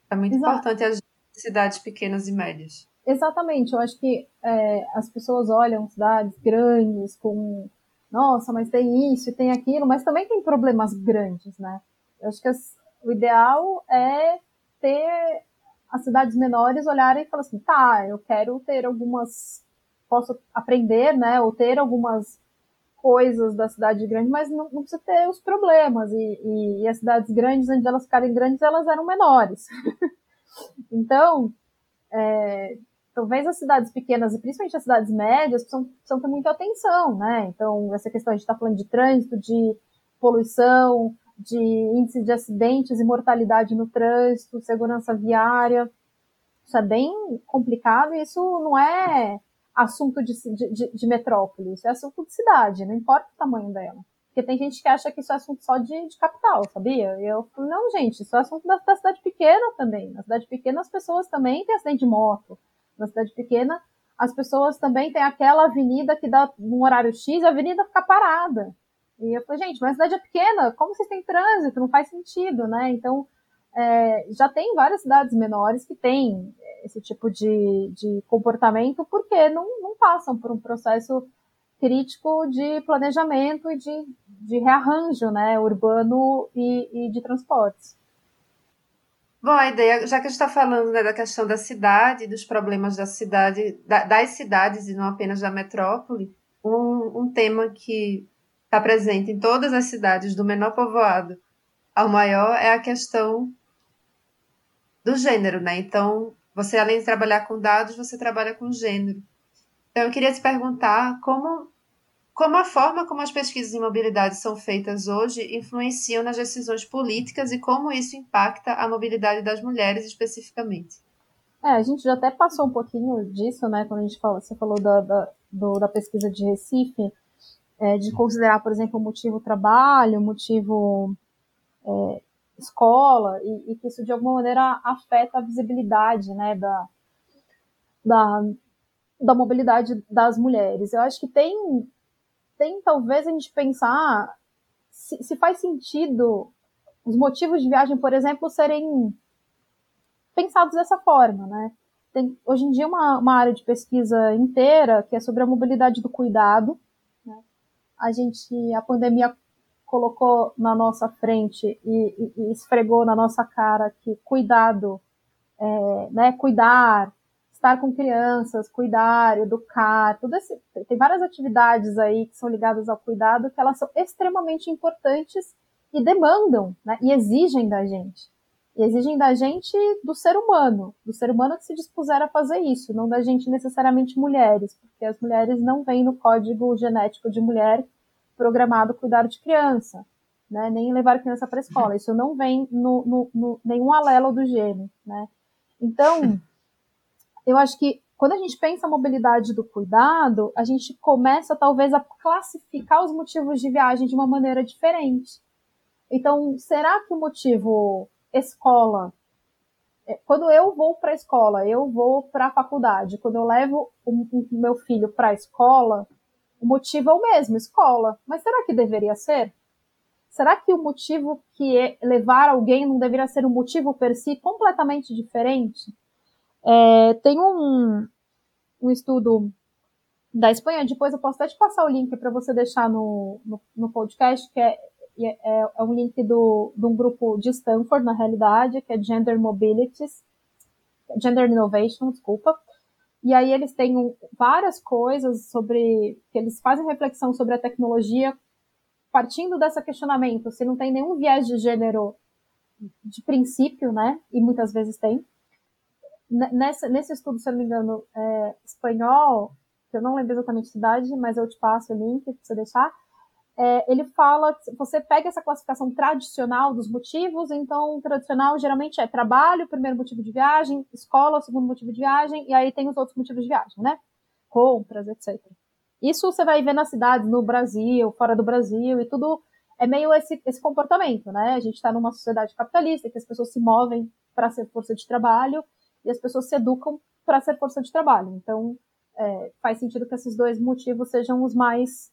É muito Exato. importante as cidades pequenas e médias. Exatamente, eu acho que é, as pessoas olham cidades grandes com, nossa, mas tem isso e tem aquilo, mas também tem problemas grandes, né? Eu acho que as, o ideal é ter as cidades menores olharem e falar assim, tá, eu quero ter algumas, posso aprender, né, ou ter algumas coisas da cidade grande, mas não, não precisa ter os problemas. E, e, e, as cidades grandes, antes de elas ficarem grandes, elas eram menores. então, é, talvez as cidades pequenas, e principalmente as cidades médias, precisam, precisam ter muita atenção, né? Então, essa questão, a gente está falando de trânsito, de poluição, de índice de acidentes e mortalidade no trânsito, segurança viária. Isso é bem complicado e isso não é assunto de, de, de, metrópole, isso é assunto de cidade, não importa o tamanho dela. Porque tem gente que acha que isso é assunto só de, de capital, sabia? Eu falo, não, gente, isso é assunto da, da, cidade pequena também. Na cidade pequena as pessoas também têm acidente de moto. Na cidade pequena as pessoas também têm aquela avenida que dá num horário X, a avenida fica parada. E eu falei, gente, mas a cidade é pequena, como vocês têm trânsito? Não faz sentido, né? Então, é, já tem várias cidades menores que têm esse tipo de, de comportamento porque não, não passam por um processo crítico de planejamento e de, de rearranjo né, urbano e, e de transportes. Bom, a ideia, já que a gente está falando né, da questão da cidade, dos problemas da cidade, da, das cidades e não apenas da metrópole, um, um tema que está presente em todas as cidades, do menor povoado ao maior, é a questão do gênero, né? Então, você além de trabalhar com dados, você trabalha com gênero. Então, eu queria te perguntar como como a forma como as pesquisas em mobilidade são feitas hoje influenciam nas decisões políticas e como isso impacta a mobilidade das mulheres especificamente. É, a gente já até passou um pouquinho disso, né, quando a gente falou, você falou da, da, do, da pesquisa de Recife, é, de considerar, por exemplo, o motivo trabalho, o motivo é, escola, e, e, que isso de alguma maneira afeta a visibilidade né, da, da, da mobilidade das mulheres. Eu acho que tem, tem talvez a gente pensar se, se faz sentido os motivos de viagem, por exemplo, serem pensados dessa forma, né? Tem hoje em dia uma, uma área de pesquisa inteira que é sobre a mobilidade do cuidado, a gente, a pandemia colocou na nossa frente e, e, e esfregou na nossa cara que cuidado, é, né, cuidar, estar com crianças, cuidar, educar, tudo esse, tem várias atividades aí que são ligadas ao cuidado que elas são extremamente importantes e demandam, né, e exigem da gente. E exigem da gente do ser humano, do ser humano que se dispuser a fazer isso, não da gente necessariamente mulheres, porque as mulheres não vêm no código genético de mulher programado cuidar de criança, né? Nem levar criança para a escola. Isso não vem no, no, no, nenhum alelo do gene, né? Então, eu acho que quando a gente pensa a mobilidade do cuidado, a gente começa talvez a classificar os motivos de viagem de uma maneira diferente. Então, será que o motivo escola. É, quando eu vou para a escola, eu vou para a faculdade, quando eu levo o meu filho para a escola, o motivo é o mesmo, escola. Mas será que deveria ser? Será que o motivo que é levar alguém não deveria ser um motivo per si completamente diferente? É, tem um, um estudo da Espanha, depois eu posso até te passar o link para você deixar no, no, no podcast, que é é, é, um link do, de um grupo de Stanford, na realidade, que é Gender Mobilities, Gender Innovation, desculpa. E aí eles têm várias coisas sobre que eles fazem reflexão sobre a tecnologia partindo desse questionamento, se não tem nenhum viés de gênero de princípio, né? E muitas vezes tem. Nesse, nesse estudo, se eu não me engano, é, espanhol, que eu não lembro exatamente a cidade, mas eu te passo o link para você deixar, é, ele fala você pega essa classificação tradicional dos motivos, então tradicional geralmente é trabalho, primeiro motivo de viagem, escola, segundo motivo de viagem, e aí tem os outros motivos de viagem, né? Compras, etc. Isso você vai ver nas cidades, no Brasil, fora do Brasil, e tudo é meio esse, esse comportamento, né? A gente está numa sociedade capitalista que as pessoas se movem para ser força de trabalho e as pessoas se educam para ser força de trabalho. Então, é, faz sentido que esses dois motivos sejam os mais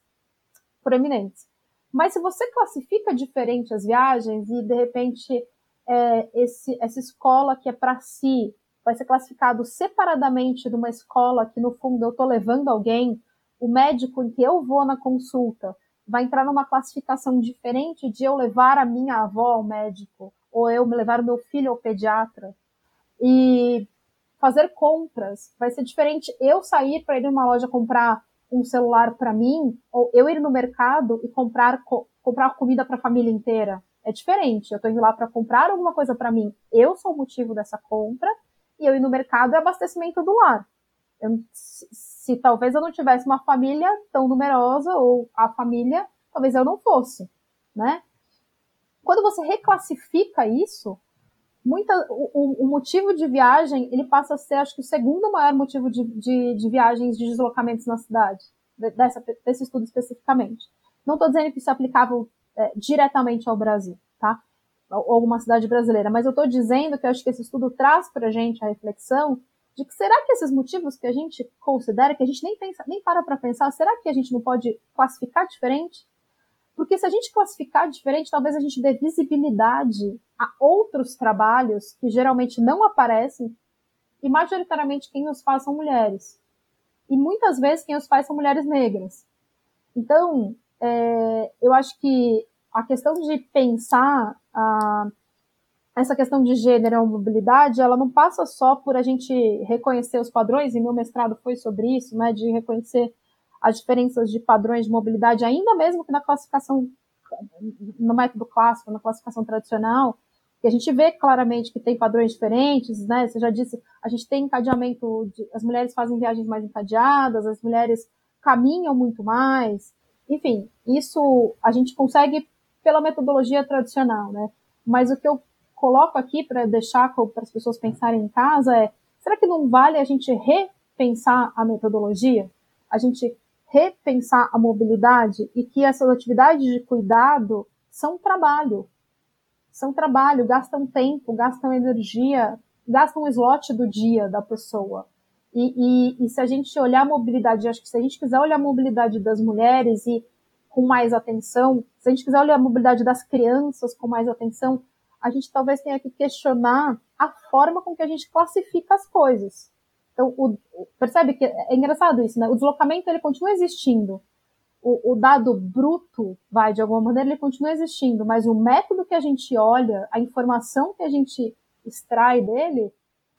proeminentes. Mas se você classifica diferente as viagens e de repente é, esse, essa escola que é para si vai ser classificado separadamente de uma escola que no fundo eu estou levando alguém, o médico em que eu vou na consulta vai entrar numa classificação diferente de eu levar a minha avó ao médico ou eu levar o meu filho ao pediatra e fazer compras vai ser diferente eu sair para ir numa loja comprar um celular para mim, ou eu ir no mercado e comprar, co comprar comida para a família inteira. É diferente. Eu estou indo lá para comprar alguma coisa para mim. Eu sou o motivo dessa compra e eu ir no mercado é abastecimento do lar. Eu, se, se talvez eu não tivesse uma família tão numerosa ou a família, talvez eu não fosse, né? Quando você reclassifica isso, muita, o, o, motivo de viagem ele passa a ser, acho que, o segundo maior motivo de, de, de viagens, de deslocamentos na cidade, dessa, desse estudo especificamente. Não estou dizendo que isso é aplicável é, diretamente ao Brasil, tá? Ou alguma cidade brasileira, mas eu estou dizendo que acho que esse estudo traz para a gente a reflexão de que será que esses motivos que a gente considera, que a gente nem pensa, nem para para pensar, será que a gente não pode classificar diferente? Porque se a gente classificar diferente, talvez a gente dê visibilidade a outros trabalhos que geralmente não aparecem e majoritariamente quem os faz são mulheres. E muitas vezes quem os faz são mulheres negras. Então, é, eu acho que a questão de pensar a, essa questão de gênero e mobilidade, ela não passa só por a gente reconhecer os padrões, e meu mestrado foi sobre isso, né, de reconhecer as diferenças de padrões de mobilidade, ainda mesmo que na classificação, no método clássico, na classificação tradicional, que a gente vê claramente que tem padrões diferentes, né? Você já disse, a gente tem encadeamento, de, as mulheres fazem viagens mais encadeadas, as mulheres caminham muito mais, enfim, isso a gente consegue pela metodologia tradicional, né? Mas o que eu coloco aqui para deixar para as pessoas pensarem em casa é: será que não vale a gente repensar a metodologia? A gente repensar a mobilidade e que essas atividades de cuidado são trabalho. São trabalho, gastam tempo, gastam energia, gastam slot do dia da pessoa. E, e, e, se a gente olhar a mobilidade, acho que se a gente quiser olhar a mobilidade das mulheres e com mais atenção, se a gente quiser olhar a mobilidade das crianças com mais atenção, a gente talvez tenha que questionar a forma com que a gente classifica as coisas. Então, o, percebe que é engraçado isso, né? O deslocamento ele continua existindo. O, o, dado bruto, vai, de alguma maneira, ele continua existindo, mas o método que a gente olha, a informação que a gente extrai dele,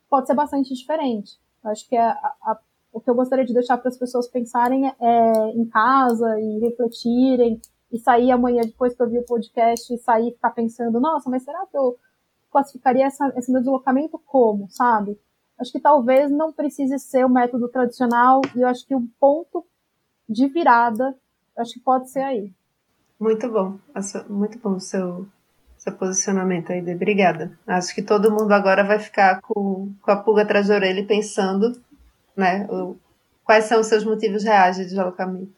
pode ser bastante diferente. Eu acho que é a, a, o que eu gostaria de deixar para as pessoas pensarem é, em casa e refletirem, e sair amanhã, depois que eu vi o podcast, e sair e ficar pensando, nossa, mas será que eu classificaria essa, esse meu deslocamento como, sabe? Acho que talvez não precise ser o método tradicional e eu acho que o ponto de virada, acho que pode ser aí. Muito bom, muito bom o seu, seu posicionamento aí, obrigada. Acho que todo mundo agora vai ficar com, com a pulga atrás da orelha pensando, né, o, quais são os seus motivos reais de deslocamento.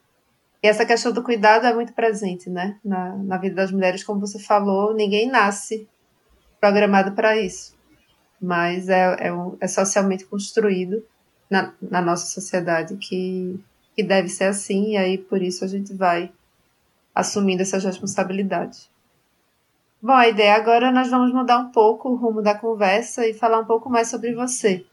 E essa questão do cuidado é muito presente, né, na, na vida das mulheres, como você falou, ninguém nasce programado para isso mas é, é, é socialmente construído na, na, nossa sociedade que, que deve ser assim, e aí por isso a gente vai assumindo essas responsabilidades. Bom, a ideia agora nós vamos mudar um pouco o rumo da conversa e falar um pouco mais sobre você.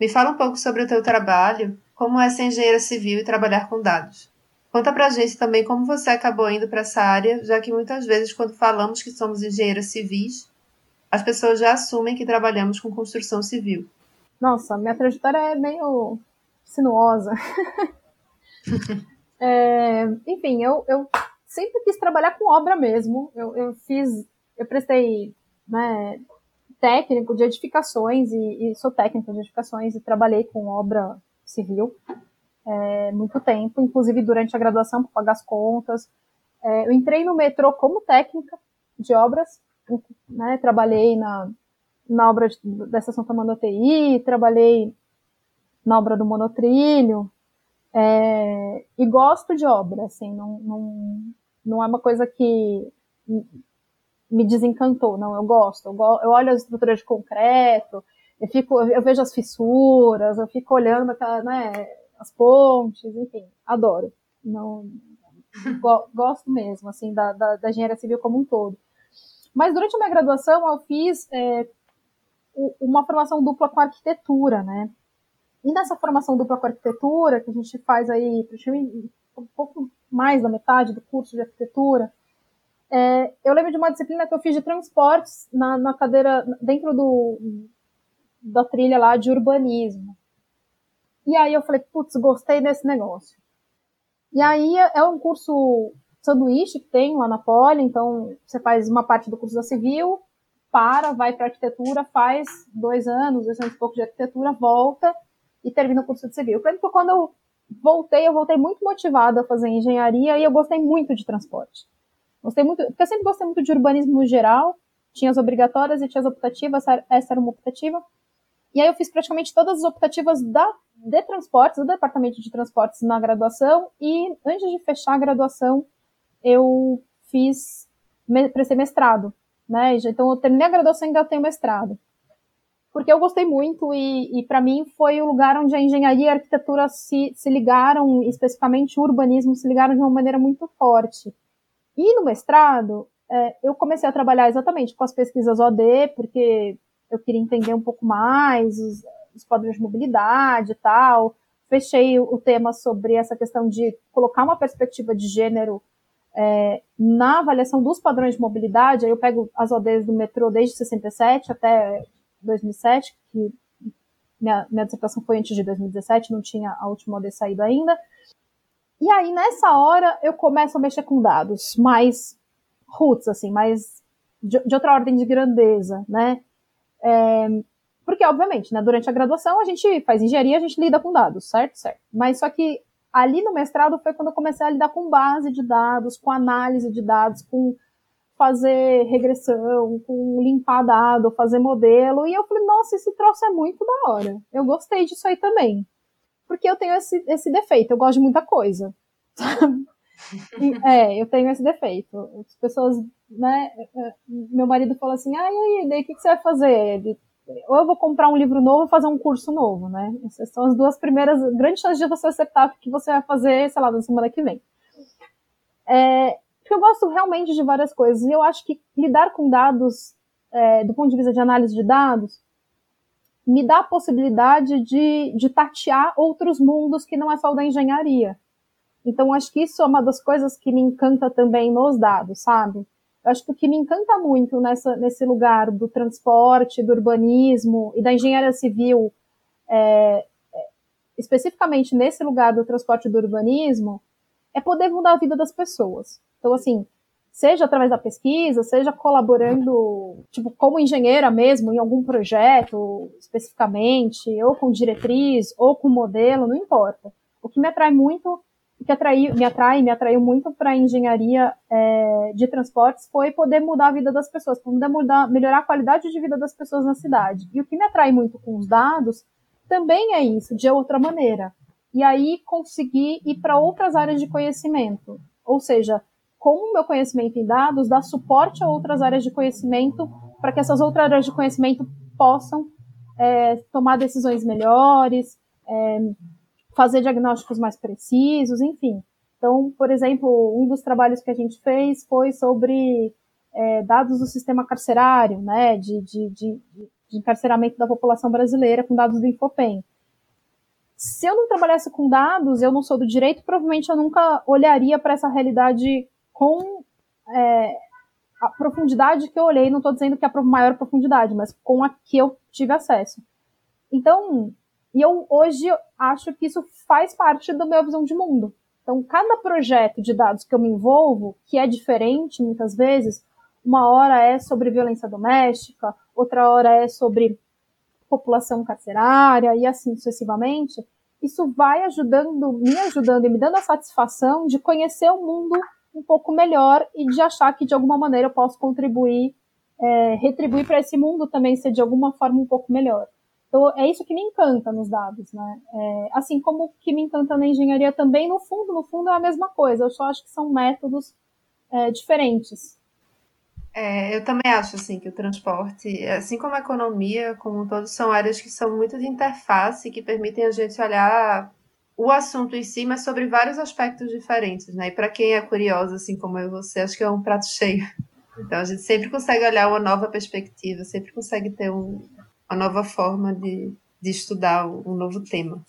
Me fala um pouco sobre o teu trabalho, como é ser engenheira civil e trabalhar com dados. Conta pra gente também como você acabou indo para essa área, já que muitas vezes quando falamos que somos engenheiras civis, as pessoas já assumem que trabalhamos com construção civil. Nossa, minha trajetória é meio sinuosa. é, enfim, eu, eu sempre quis trabalhar com obra mesmo. Eu, eu fiz, eu prestei né, técnico de edificações e, e, sou técnico de edificações e trabalhei com obra civil é, muito tempo, inclusive durante a graduação para pagar as contas. É, eu entrei no metrô como técnica de obras, né, trabalhei na, na obra de, da estação Tamanho TI, trabalhei na obra do monotrilho, é, e gosto de obra, assim, não, não, não é uma coisa que me desencantou, não, eu gosto, eu, go eu olho as estruturas de concreto, eu fico, eu vejo as fissuras, eu fico olhando aquela, né, as pontes, enfim, adoro. Não, go, gosto mesmo, assim, da, da, da, engenharia civil como um todo. Mas durante a minha graduação eu fiz é, uma formação dupla com arquitetura, né? E nessa formação dupla com arquitetura, que a gente faz aí, um pouco mais da metade do curso de arquitetura, é, eu lembro de uma disciplina que eu fiz de transportes na, na cadeira, dentro do, da trilha lá de urbanismo. E aí eu falei, putz, gostei desse negócio. E aí é um curso sanduíche que tem lá na Poli, então você faz uma parte do curso da civil, para, vai para arquitetura, faz dois anos, dois anos e pouco de arquitetura, volta e termina o curso de civil. Eu lembro que quando eu voltei, eu voltei muito motivada a fazer engenharia e eu gostei muito de transporte. Gostei muito, porque eu sempre gostei muito de urbanismo no geral, tinha as obrigatórias e tinha as optativas, essa era uma optativa. E aí eu fiz praticamente todas as optativas da, de transportes, do departamento de transportes na graduação, e antes de fechar a graduação, eu fiz, prestei mestrado, né? Então eu terminei a graduação e ainda tenho mestrado porque eu gostei muito e, e para mim foi o lugar onde a engenharia e a arquitetura se, se ligaram, especificamente o urbanismo, se ligaram de uma maneira muito forte. E no mestrado, é, eu comecei a trabalhar exatamente com as pesquisas OD, porque eu queria entender um pouco mais os, os padrões de mobilidade e tal. Fechei o tema sobre essa questão de colocar uma perspectiva de gênero é, na avaliação dos padrões de mobilidade. Aí eu pego as ODs do metrô desde 67 até 2007, que minha, minha dissertação foi antes de 2017, não tinha a última OD saído ainda. E aí, nessa hora, eu começo a mexer com dados mais roots, assim, mais de, de outra ordem de grandeza, né? É, porque, obviamente, né, durante a graduação a gente faz engenharia, a gente lida com dados, certo? Certo. Mas só que ali no mestrado foi quando eu comecei a lidar com base de dados, com análise de dados, com fazer regressão, com limpar dado, fazer modelo. E eu falei, nossa, esse troço é muito da hora. Eu gostei disso aí também. Porque eu tenho esse, esse defeito, eu gosto de muita coisa. é, eu tenho esse defeito. As pessoas, né? É, meu marido falou assim: ah, e aí, daí o que, que você vai fazer? Ele, ou eu vou comprar um livro novo ou fazer um curso novo, né? Essas são as duas primeiras grandes chances de você acertar o que você vai fazer, sei lá, na semana que vem. É, porque eu gosto realmente de várias coisas. E eu acho que lidar com dados, é, do ponto de vista de análise de dados, me dá a possibilidade de, de tatear outros mundos que não é só o da engenharia. Então, acho que isso é uma das coisas que me encanta também nos dados, sabe? Eu acho que o que me encanta muito nessa, nesse lugar do transporte, do urbanismo e da engenharia civil, é, é, especificamente nesse lugar do transporte e do urbanismo, é poder mudar a vida das pessoas. Então, assim, seja através da pesquisa, seja colaborando, tipo, como engenheira mesmo, em algum projeto especificamente, ou com diretriz, ou com modelo, não importa. O que me atrai muito, que atrai, me atrai, me atraiu muito para a engenharia é, de transportes foi poder mudar a vida das pessoas, poder mudar, melhorar a qualidade de vida das pessoas na cidade. E o que me atrai muito com os dados também é isso, de outra maneira. E aí conseguir ir para outras áreas de conhecimento. Ou seja, com o meu conhecimento em dados, dar suporte a outras áreas de conhecimento para que essas outras áreas de conhecimento possam é, tomar decisões melhores, é, fazer diagnósticos mais precisos, enfim. Então, por exemplo, um dos trabalhos que a gente fez foi sobre é, dados do sistema carcerário, né, de, de, de, de encarceramento da população brasileira com dados do Infopem. Se eu não trabalhasse com dados, eu não sou do direito, provavelmente eu nunca olharia para essa realidade com é, a profundidade que eu olhei, não estou dizendo que é a maior profundidade, mas com a que eu tive acesso. Então, E eu hoje acho que isso faz parte da minha visão de mundo. Então, cada projeto de dados que eu me envolvo, que é diferente muitas vezes, uma hora é sobre violência doméstica, outra hora é sobre população carcerária e assim sucessivamente, isso vai ajudando, me ajudando e me dando a satisfação de conhecer o mundo um pouco melhor e de achar que de alguma maneira eu posso contribuir, é, retribuir para esse mundo também ser de alguma forma um pouco melhor. Então é isso que me encanta nos dados, né? É, assim como o que me encanta na engenharia também, no fundo, no fundo é a mesma coisa. Eu só acho que são métodos é, diferentes. É, eu também acho assim que o transporte, assim como a economia, como um todo, são áreas que são muito de interface, que permitem a gente olhar o assunto em si, mas sobre vários aspectos diferentes, né? E para quem é curioso, assim como eu e você, acho que é um prato cheio. Então a gente sempre consegue olhar uma nova perspectiva, sempre consegue ter um, uma nova forma de, de estudar um novo tema.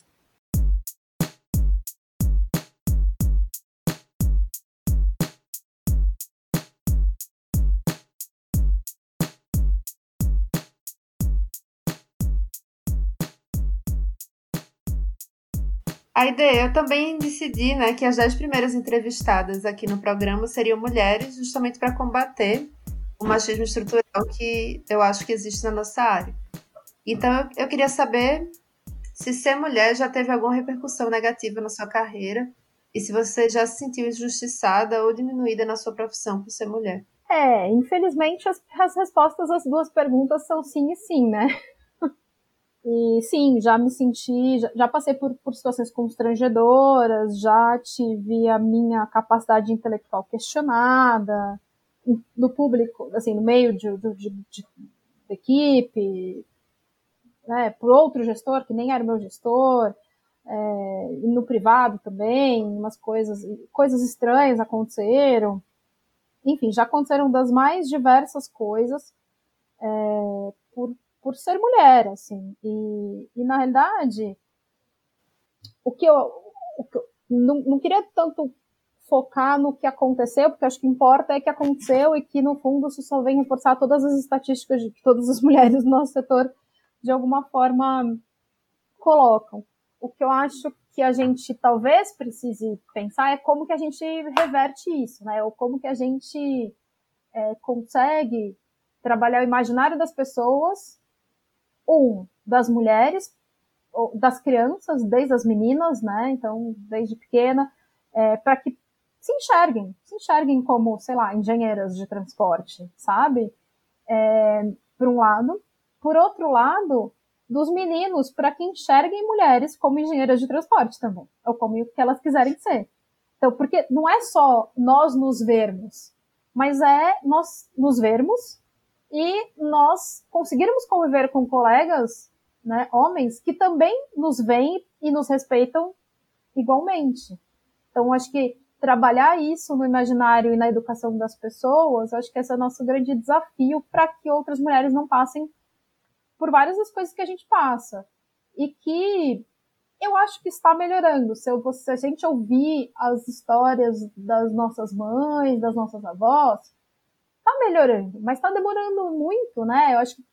A ideia, eu também decidi né, que as dez primeiras entrevistadas aqui no programa seriam mulheres, justamente para combater o machismo estrutural que eu acho que existe na nossa área. Então, eu queria saber se ser mulher já teve alguma repercussão negativa na sua carreira e se você já se sentiu injustiçada ou diminuída na sua profissão por ser mulher. É, infelizmente as, as respostas às duas perguntas são sim e sim, né? E sim, já me senti, já, já, passei por, por situações constrangedoras, já tive a minha capacidade intelectual questionada no público, assim, no meio de, de, de, de equipe, né, por outro gestor que nem era meu gestor, é, e no privado também, umas coisas, coisas estranhas aconteceram. Enfim, já aconteceram das mais diversas coisas é, por por ser mulher, assim. E, e na realidade, o que eu, o que eu não, não queria tanto focar no que aconteceu, porque acho que importa é que aconteceu e que, no fundo, isso só vem reforçar todas as estatísticas de que todas as mulheres no nosso setor, de alguma forma, colocam. O que eu acho que a gente talvez precise pensar é como que a gente reverte isso, né? Ou como que a gente é, consegue trabalhar o imaginário das pessoas um, das mulheres, das crianças, desde as meninas, né? Então, desde pequena, é, para que se enxerguem, se enxerguem como, sei lá, engenheiras de transporte, sabe? É, por um lado. Por outro lado, dos meninos, para que enxerguem mulheres como engenheiras de transporte também, ou como o que elas quiserem ser. Então, porque não é só nós nos vermos, mas é nós nos vermos e nós conseguirmos conviver com colegas, né, homens, que também nos veem e nos respeitam igualmente. Então, acho que trabalhar isso no imaginário e na educação das pessoas, acho que esse é o nosso grande desafio para que outras mulheres não passem por várias das coisas que a gente passa. E que eu acho que está melhorando. Se, eu, se a gente ouvir as histórias das nossas mães, das nossas avós, tá melhorando, mas tá demorando muito, né? Eu acho que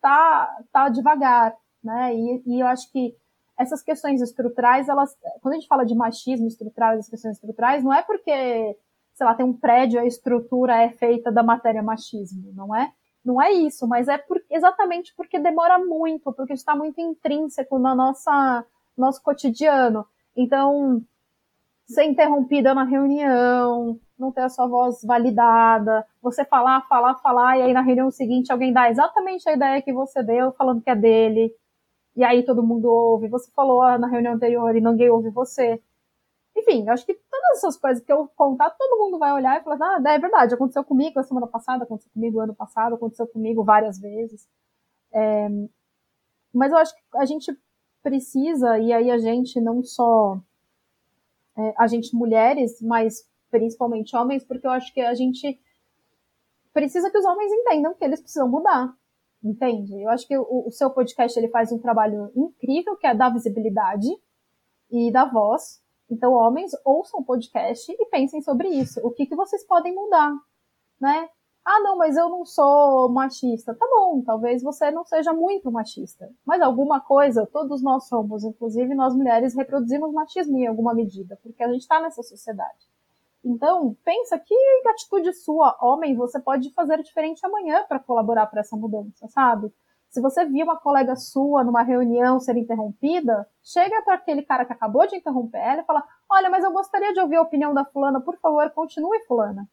tá, tá devagar, né? E, e eu acho que essas questões estruturais, elas, quando a gente fala de machismo estrutural, as questões estruturais, não é porque, sei lá, tem um prédio, a estrutura é feita da matéria machismo, não é? Não é isso, mas é por, exatamente porque demora muito, porque está muito intrínseco na nossa nosso cotidiano. Então, ser interrompida na reunião, não ter a sua voz validada, você falar, falar, falar, e aí na reunião seguinte alguém dá exatamente a ideia que você deu, falando que é dele, e aí todo mundo ouve, você falou ah, na reunião anterior e ninguém ouve você. Enfim, acho que todas essas coisas que eu contar, todo mundo vai olhar e falar, ah, é verdade, aconteceu comigo a semana passada, aconteceu comigo ano passado, aconteceu comigo várias vezes. É, mas eu acho que a gente precisa, e aí a gente não só é, a gente mulheres, mas principalmente homens, porque eu acho que a gente precisa que os homens entendam que eles precisam mudar, entende? Eu acho que o, o seu podcast ele faz um trabalho incrível, que é dar visibilidade e dar voz. Então, homens, ouçam o podcast e pensem sobre isso. O que, que vocês podem mudar, né? Ah, não, mas eu não sou machista. Tá bom, talvez você não seja muito machista. Mas alguma coisa, todos nós somos, inclusive nós mulheres reproduzimos machismo em alguma medida, porque a gente está nessa sociedade. Então, pensa que atitude sua, homem, você pode fazer diferente amanhã para colaborar para essa mudança, sabe? Se você viu uma colega sua numa reunião ser interrompida, chega para aquele cara que acabou de interromper ela e fala: Olha, mas eu gostaria de ouvir a opinião da fulana, por favor, continue, fulana.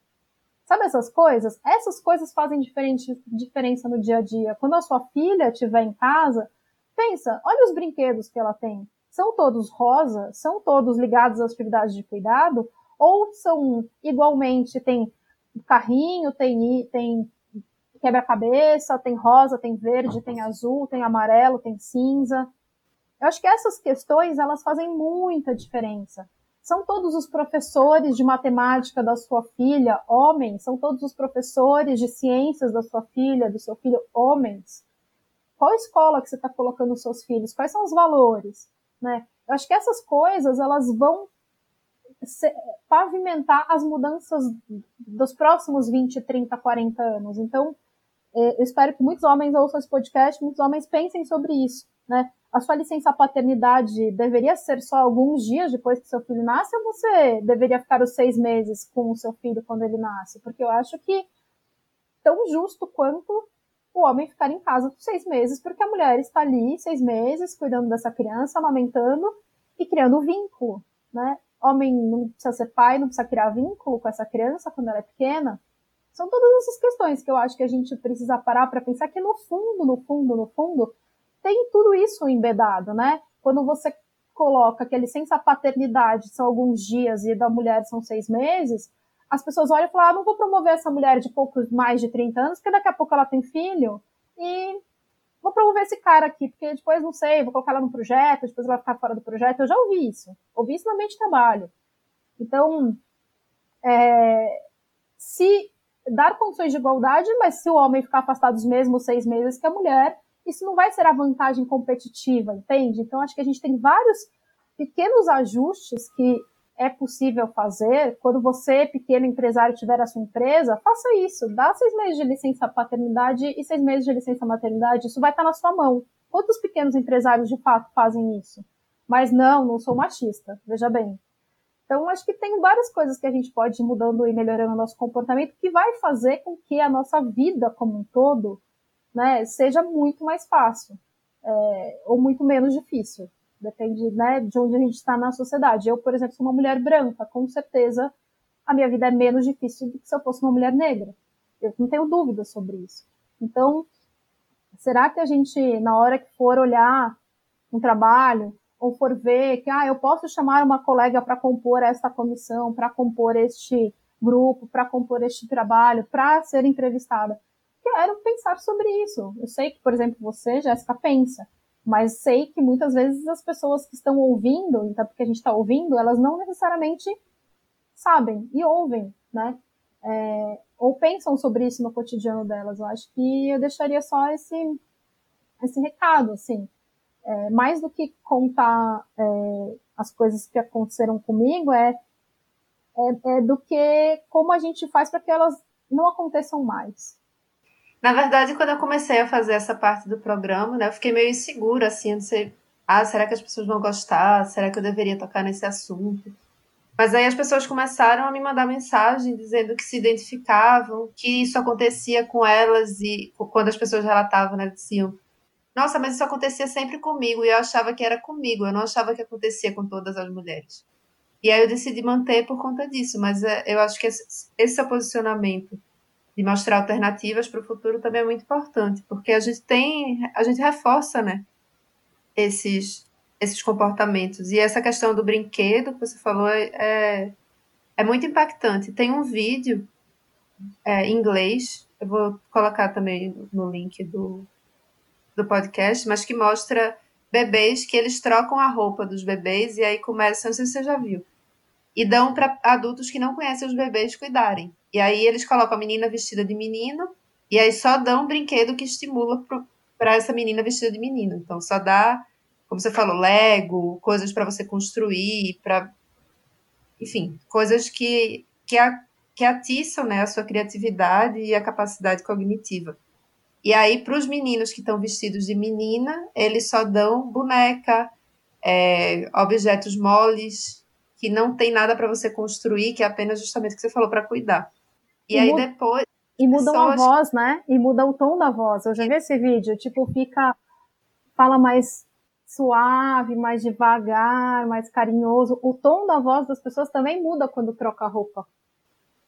Sabe essas coisas? Essas coisas fazem diferença no dia a dia. Quando a sua filha estiver em casa, pensa, olha os brinquedos que ela tem. São todos rosa? São todos ligados às atividades de cuidado? Ou são igualmente, tem carrinho, tem, tem quebra-cabeça, tem rosa, tem verde, tem azul, tem amarelo, tem cinza. Eu acho que essas questões, elas fazem muita diferença. São todos os professores de matemática da sua filha homens? São todos os professores de ciências da sua filha, do seu filho homens? Qual escola que você está colocando os seus filhos? Quais são os valores? Né? Eu acho que essas coisas, elas vão pavimentar as mudanças dos próximos 20, 30, 40 anos. Então, eu espero que muitos homens ouçam esse podcast, muitos homens pensem sobre isso, né? A sua licença paternidade deveria ser só alguns dias depois que seu filho nasce ou você deveria ficar os seis meses com o seu filho quando ele nasce? Porque eu acho que tão justo quanto o homem ficar em casa por seis meses, porque a mulher está ali seis meses cuidando dessa criança, amamentando e criando vínculo, né? homem não precisa ser pai, não precisa criar vínculo com essa criança quando ela é pequena. São todas essas questões que eu acho que a gente precisa parar para pensar que no fundo, no fundo, no fundo, tem tudo isso embedado, né? Quando você coloca que a licença paternidade são alguns dias e da mulher são seis meses, as pessoas olham e falam, ah, não vou promover essa mulher de poucos mais de 30 anos, porque daqui a pouco ela tem filho, e vou promover esse cara aqui, porque depois, não sei, vou colocar ela no projeto, depois ela vai ficar fora do projeto. Eu já ouvi isso. Ouvi isso no ambiente de trabalho. Então, é, se dar condições de igualdade, mas se o homem ficar afastado os mesmos seis meses que a mulher, isso não vai ser a vantagem competitiva, entende? Então, acho que a gente tem vários pequenos ajustes que é possível fazer, quando você, pequeno empresário, tiver a sua empresa, faça isso. Dá seis meses de licença paternidade e seis meses de licença maternidade. Isso vai estar na sua mão. Quantos pequenos empresários, de fato, fazem isso? Mas não, não sou machista, veja bem. Então, acho que tem várias coisas que a gente pode ir mudando e melhorando o nosso comportamento que vai fazer com que a nossa vida como um todo né, seja muito mais fácil é, ou muito menos difícil. Depende né, de onde a gente está na sociedade. Eu, por exemplo, sou uma mulher branca, com certeza a minha vida é menos difícil do que se eu fosse uma mulher negra. Eu não tenho dúvida sobre isso. Então, será que a gente, na hora que for olhar um trabalho, ou for ver que, ah, eu posso chamar uma colega para compor esta comissão, para compor este grupo, para compor este trabalho, para ser entrevistada? Quero pensar sobre isso. Eu sei que, por exemplo, você, Jéssica, pensa mas sei que muitas vezes as pessoas que estão ouvindo, então porque a gente está ouvindo, elas não necessariamente sabem e ouvem, né? É, ou pensam sobre isso no cotidiano delas. Eu acho que eu deixaria só esse, esse recado, assim. É, mais do que contar é, as coisas que aconteceram comigo, é, é, é do que como a gente faz para que elas não aconteçam mais. Na verdade, quando eu comecei a fazer essa parte do programa, né, eu fiquei meio insegura, assim, não sei, ah, será que as pessoas vão gostar? Será que eu deveria tocar nesse assunto? Mas aí as pessoas começaram a me mandar mensagem dizendo que se identificavam, que isso acontecia com elas e quando as pessoas relatavam, né, diziam, nossa, mas isso acontecia sempre comigo e eu achava que era comigo, eu não achava que acontecia com todas as mulheres. E aí eu decidi manter por conta disso, mas é, eu acho que esse, esse seu posicionamento de mostrar alternativas para o futuro também é muito importante, porque a gente tem, a gente reforça, né, esses, esses comportamentos. E essa questão do brinquedo que você falou é, é, é muito impactante. Tem um vídeo é, em inglês, eu vou colocar também no link do, do podcast, mas que mostra bebês que eles trocam a roupa dos bebês e aí começam, não sei se você já viu, e dão para adultos que não conhecem os bebês cuidarem. E aí eles colocam a menina vestida de menino e aí só dão um brinquedo que estimula para essa menina vestida de menino. Então só dá, como você falou, Lego, coisas para você construir, para enfim, coisas que que, a, que atiçam né, a sua criatividade e a capacidade cognitiva. E aí, para os meninos que estão vestidos de menina, eles só dão boneca, é, objetos moles, que não tem nada para você construir, que é apenas justamente o que você falou para cuidar. E, e aí depois. E muda pessoas... a voz, né? E muda o tom da voz. Eu já vi esse vídeo, tipo, fica. Fala mais suave, mais devagar, mais carinhoso. O tom da voz das pessoas também muda quando troca a roupa.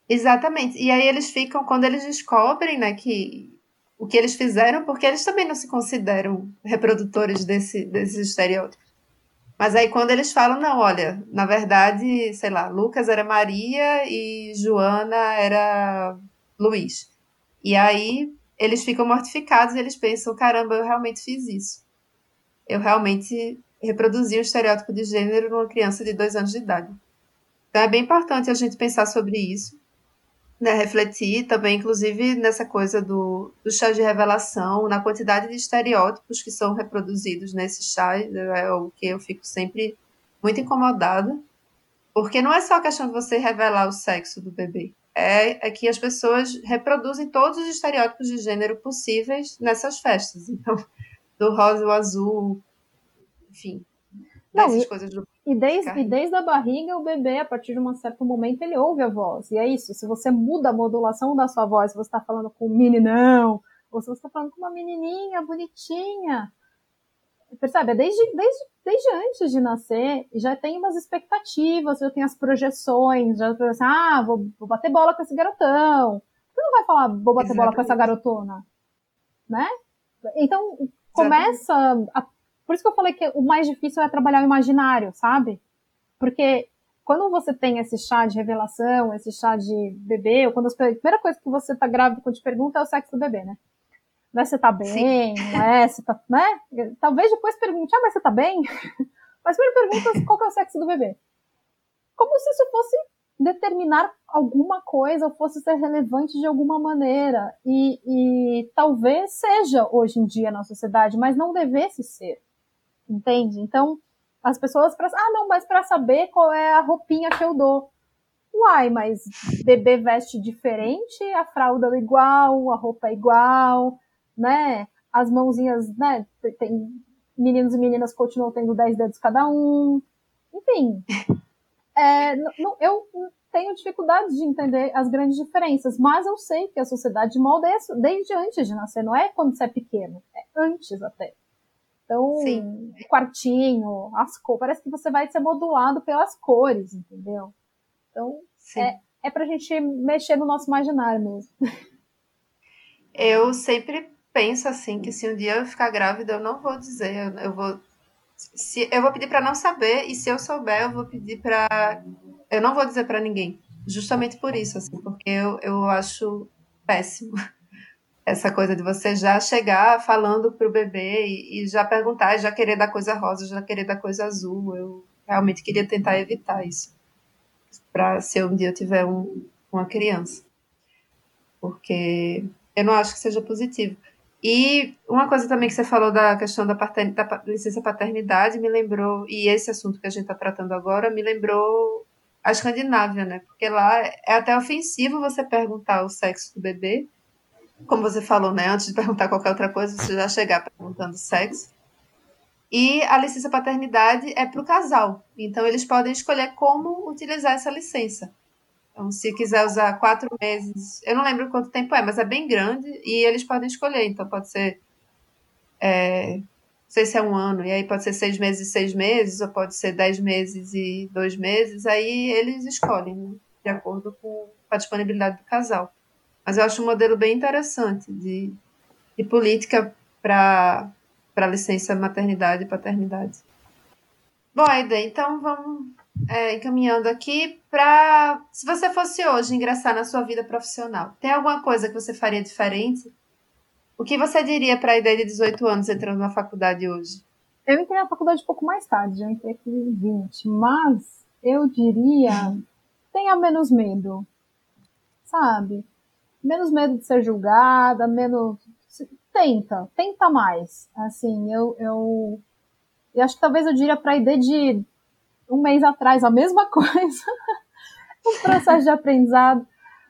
Exatamente. E aí eles ficam, quando eles descobrem, né, que o que eles fizeram, porque eles também não se consideram reprodutores desse, desses estereótipos. Mas aí quando eles falam, não, olha, na verdade, sei lá, Lucas era Maria e Joana era Luiz. E aí eles ficam mortificados e eles pensam, caramba, eu realmente fiz isso. Eu realmente reproduzi um estereótipo de gênero numa criança de dois anos de idade. Então é bem importante a gente pensar sobre isso né, refletir também, inclusive, nessa coisa do, do chá de revelação, na quantidade de estereótipos que são reproduzidos nesse chá, é o que eu fico sempre muito incomodada, porque não é só a questão de você revelar o sexo do bebê, é, é que as pessoas reproduzem todos os estereótipos de gênero possíveis nessas festas. Então, do rosa ao azul, enfim, não, e, coisas do e desde, e desde a barriga, o bebê, a partir de um certo momento, ele ouve a voz. E é isso. Se você muda a modulação da sua voz, se você está falando com um meninão, ou se você está falando com uma menininha bonitinha, percebe? É desde, desde, desde antes de nascer, já tem umas expectativas, já tem as projeções, já assim, ah, vou, vou bater bola com esse garotão. Você não vai falar, vou bater Exatamente. bola com essa garotona, né? Então, começa a por isso que eu falei que o mais difícil é trabalhar o imaginário, sabe? Porque quando você tem esse chá de revelação, esse chá de bebê, ou quando a primeira coisa que você tá grávida quando te pergunta é o sexo do bebê, né? Não é se tá bem, não é se tá, né? Talvez depois pergunte, ah, mas você tá bem? Mas primeiro pergunta qual que é o sexo do bebê. Como se isso fosse determinar alguma coisa ou fosse ser relevante de alguma maneira. E, e talvez seja hoje em dia na sociedade, mas não devesse ser entende? Então, as pessoas, pra, ah, não, mas para saber qual é a roupinha que eu dou. Uai, mas bebê veste diferente, a fralda é igual, a roupa é igual, né? As mãozinhas, né? Tem meninos e meninas continuam tendo 10 dedos cada um. Enfim, é, eu tenho dificuldade de entender as grandes diferenças, mas eu sei que a sociedade molda isso desde antes de nascer, não é quando você é pequeno, é antes até. Então, Sim. quartinho, as cores, parece que você vai ser modulado pelas cores, entendeu? Então, Sim. é, é pra gente mexer no nosso imaginário mesmo. Eu sempre penso assim que se um dia eu ficar grávida, eu não vou dizer, eu, vou se eu vou pedir para não saber e se eu souber, eu vou pedir para eu não vou dizer para ninguém. Justamente por isso assim, porque eu, eu acho péssimo essa coisa de você já chegar falando pro bebê e, e já perguntar, já querer dar coisa rosa, já querer dar coisa azul. Eu realmente queria tentar evitar isso. Para se um dia eu tiver um, uma criança. Porque eu não acho que seja positivo. E uma coisa também que você falou da questão da, da licença paternidade me lembrou, e esse assunto que a gente está tratando agora me lembrou a Escandinávia, né? Porque lá é até ofensivo você perguntar o sexo do bebê, como você falou, né? Antes de perguntar qualquer outra coisa, você já chegar perguntando sexo. E a licença paternidade é para o casal. Então, eles podem escolher como utilizar essa licença. Então, se quiser usar quatro meses, eu não lembro quanto tempo é, mas é bem grande e eles podem escolher. Então, pode ser. É, não sei se é um ano, e aí pode ser seis meses e seis meses, ou pode ser dez meses e dois meses. Aí eles escolhem, né, de acordo com a disponibilidade do casal. Mas eu acho um modelo bem interessante de, de política para licença maternidade e paternidade. Bom, Aida, então vamos é, encaminhando aqui para. Se você fosse hoje ingressar na sua vida profissional, tem alguma coisa que você faria diferente? O que você diria para a ideia de 18 anos entrando na faculdade hoje? Eu entrei na faculdade um pouco mais tarde, eu entrei em 20, mas eu diria: tenha menos medo, sabe? Menos medo de ser julgada, menos. Tenta, tenta mais. Assim, eu, eu, eu acho que talvez eu diria para a ideia de um mês atrás a mesma coisa, um processo de aprendizado.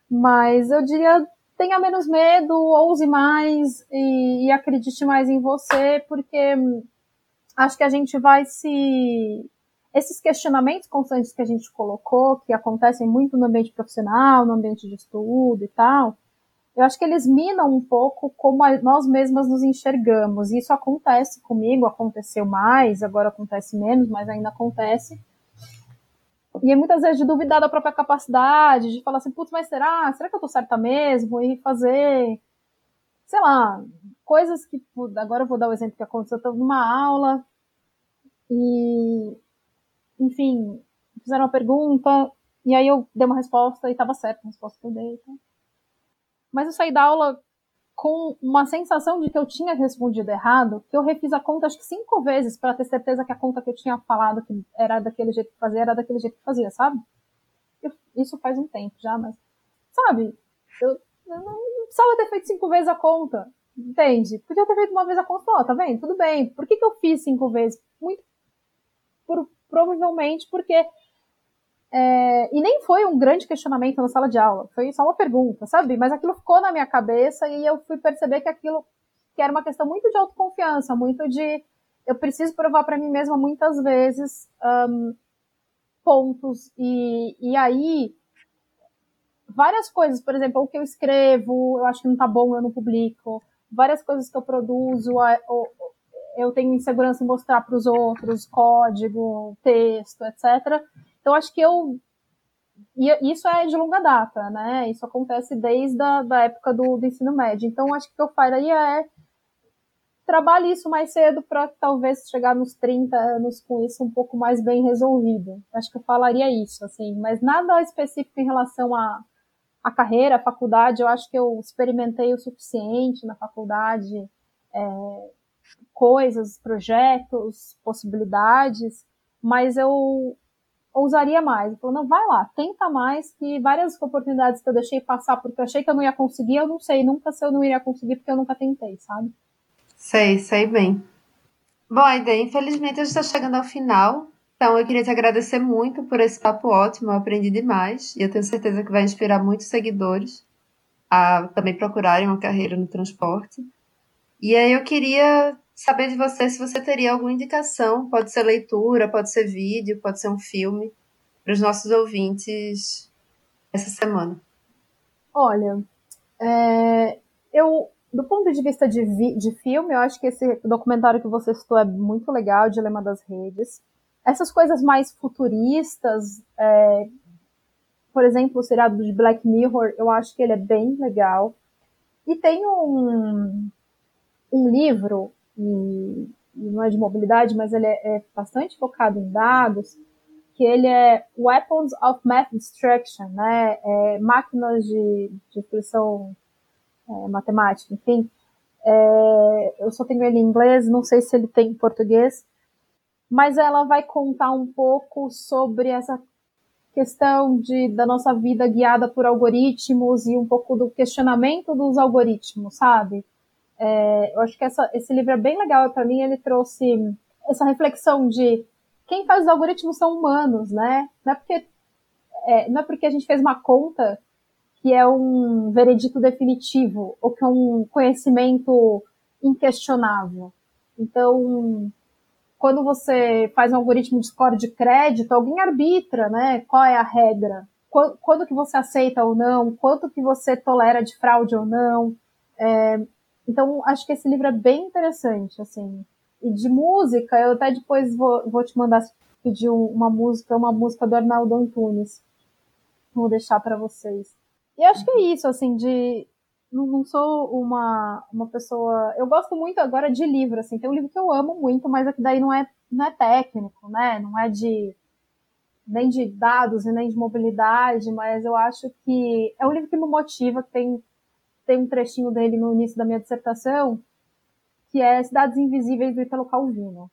Mas eu diria tenha menos medo, ouse mais e, e acredite mais em você, porque acho que a gente vai se esses questionamentos constantes que a gente colocou, que acontecem muito no ambiente profissional, no ambiente de estudo e tal, eu acho que eles minam um pouco como nós mesmas nos enxergamos. Isso acontece comigo, aconteceu mais, agora acontece menos, mas ainda acontece. E muitas vezes de duvidar da própria capacidade, de falar assim, putz, mas será? Será que eu tô certa mesmo? E fazer, sei lá, coisas que. Agora eu vou dar o um exemplo que aconteceu. Eu tô numa aula e, enfim, fizeram uma pergunta, e aí eu dei uma resposta e tava certa a resposta que eu dei. Então mas eu saí da aula com uma sensação de que eu tinha respondido errado, que eu refiz a conta acho que cinco vezes para ter certeza que a conta que eu tinha falado que era daquele jeito que fazia, era daquele jeito que fazia, sabe? Eu, isso faz um tempo já, mas, sabe? Eu, eu não precisava ter feito cinco vezes a conta, entende? Podia ter feito uma vez a conta, ó, tá vendo? Tudo bem. Por que, que eu fiz cinco vezes? Muito, por, provavelmente porque é, e nem foi um grande questionamento na sala de aula, foi só uma pergunta, sabe? Mas aquilo ficou na minha cabeça e eu fui perceber que aquilo que era uma questão muito de autoconfiança, muito de eu preciso provar para mim mesma muitas vezes um, pontos e, e aí várias coisas, por exemplo, o que eu escrevo, eu acho que não tá bom, eu não publico, várias coisas que eu produzo, eu tenho insegurança em mostrar para os outros, código, texto, etc. Então, acho que eu. E isso é de longa data, né? Isso acontece desde a da época do, do ensino médio. Então, acho que o que eu faria é trabalhe isso mais cedo para talvez chegar nos 30 anos com isso um pouco mais bem resolvido. Acho que eu falaria isso, assim, mas nada específico em relação à, à carreira, à faculdade. Eu acho que eu experimentei o suficiente na faculdade, é, coisas, projetos, possibilidades, mas eu ousaria mais. Ele falou, não, vai lá, tenta mais, que várias oportunidades que eu deixei passar porque eu achei que eu não ia conseguir, eu não sei nunca se eu não iria conseguir porque eu nunca tentei, sabe? Sei, sei bem. Bom, Aide, infelizmente a gente está chegando ao final, então eu queria te agradecer muito por esse papo ótimo, eu aprendi demais e eu tenho certeza que vai inspirar muitos seguidores a também procurarem uma carreira no transporte. E aí eu queria saber de você se você teria alguma indicação, pode ser leitura, pode ser vídeo, pode ser um filme, para os nossos ouvintes essa semana. Olha, é, eu, do ponto de vista de, vi, de filme, eu acho que esse documentário que você citou é muito legal, Dilema das Redes. Essas coisas mais futuristas, é, por exemplo, o seriado de Black Mirror, eu acho que ele é bem legal. E tem um, um livro e, não é de mobilidade, mas ele é, é, bastante focado em dados, que ele é Weapons of Math Destruction, né? É, máquinas de, de destruição é, matemática, enfim. É, eu só tenho ele em inglês, não sei se ele tem em português, mas ela vai contar um pouco sobre essa questão de, da nossa vida guiada por algoritmos e um pouco do questionamento dos algoritmos, sabe? É, eu acho que essa, esse livro é bem legal para mim. Ele trouxe essa reflexão de quem faz os algoritmos são humanos, né? Não é porque é, não é porque a gente fez uma conta que é um veredito definitivo ou que é um conhecimento inquestionável. Então, quando você faz um algoritmo de score de crédito, alguém arbitra, né? Qual é a regra? Quando, quando que você aceita ou não? Quanto que você tolera de fraude ou não? É, então, acho que esse livro é bem interessante, assim. E de música, eu até depois vou, vou te mandar pedir uma música, uma música do Arnaldo Antunes. Vou deixar para vocês. E acho que é isso, assim, de. Não, sou uma, uma pessoa. Eu gosto muito agora de livro, assim. Tem um livro que eu amo muito, mas aqui daí não é, não é técnico, né? Não é de. nem de dados e nem de mobilidade, mas eu acho que é um livro que me motiva, que tem tem um trechinho dele no início da minha dissertação, que é Cidades Invisíveis do Italo Calvino.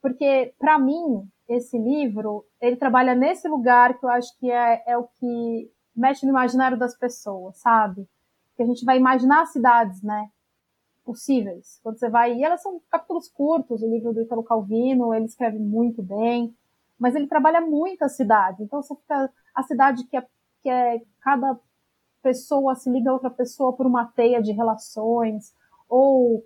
Porque, para mim, esse livro, ele trabalha nesse lugar que eu acho que é, é o que mexe no imaginário das pessoas, sabe? Que a gente vai imaginar cidades, né? Possíveis. Quando você vai. E elas são capítulos curtos, o livro do Italo Calvino, ele escreve muito bem, mas ele trabalha muito a cidade. Então você fica. A cidade que é, que é cada pessoa se liga a outra pessoa por uma teia de relações, ou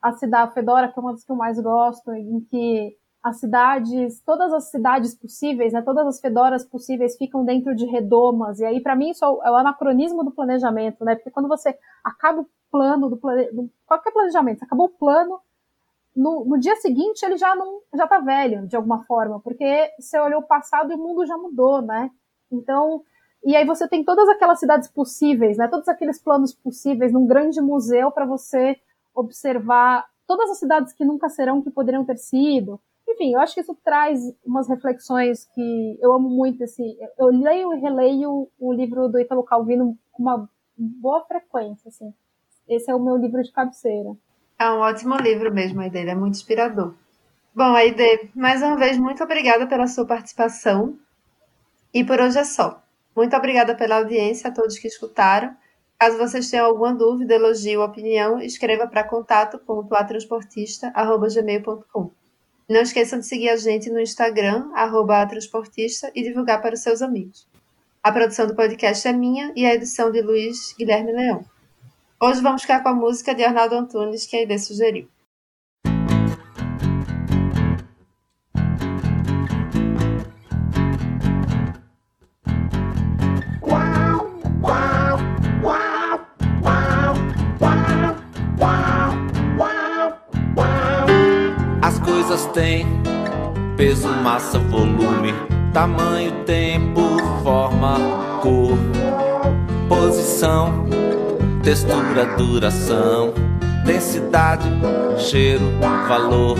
a cidade Fedora, que é uma das que eu mais gosto, em que as cidades, todas as cidades possíveis, né, todas as fedoras possíveis ficam dentro de redomas, e aí para mim isso é o anacronismo do planejamento, né, porque quando você acaba o plano do, plane... qualquer planejamento, você acabou o plano, no, no, dia seguinte ele já não já tá velho de alguma forma, porque você olhou o passado e o mundo já mudou, né? Então, e aí você tem todas aquelas cidades possíveis, né? Todos aqueles planos possíveis num grande museu para você observar todas as cidades que nunca serão, que poderiam ter sido. Enfim, eu acho que isso traz umas reflexões que eu amo muito. Assim, eu leio e releio o livro do Italo Calvino com uma boa frequência. Assim. Esse é o meu livro de cabeceira. É um ótimo livro mesmo, a dele, é muito inspirador. Bom, Aide, mais uma vez, muito obrigada pela sua participação. E por hoje é só. Muito obrigada pela audiência a todos que escutaram. Caso vocês tenham alguma dúvida, elogio ou opinião, escreva para contato.atransportista.gmail.com. Não esqueçam de seguir a gente no Instagram, atransportista, e divulgar para os seus amigos. A produção do podcast é minha e a edição de Luiz Guilherme Leão. Hoje vamos ficar com a música de Arnaldo Antunes que a Ide sugeriu. Coisas têm. Peso, massa, volume, tamanho, tempo, forma, cor, posição textura, duração, densidade, cheiro, valor,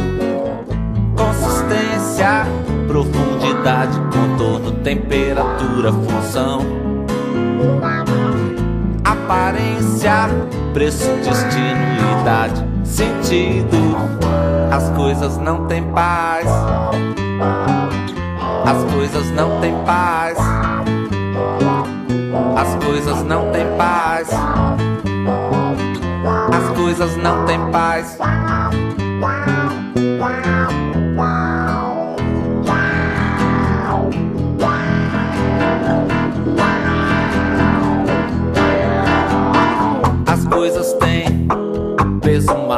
consistência, profundidade, contorno, temperatura, função, aparência, preço, destino, idade, sentido. As coisas não têm paz. As coisas não têm paz. As coisas não têm paz coisas não têm paz.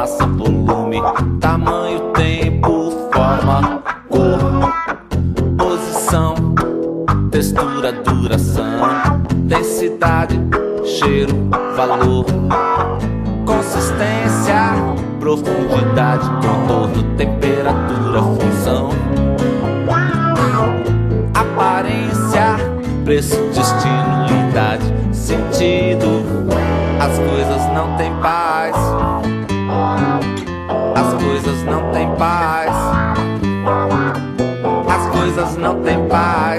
Massa, volume, tamanho, tempo, forma, cor, posição, textura, duração, densidade, cheiro, valor consistência, profundidade, contorno, temperatura, função, aparência, preço, destino, idade, sentido. As coisas coisas não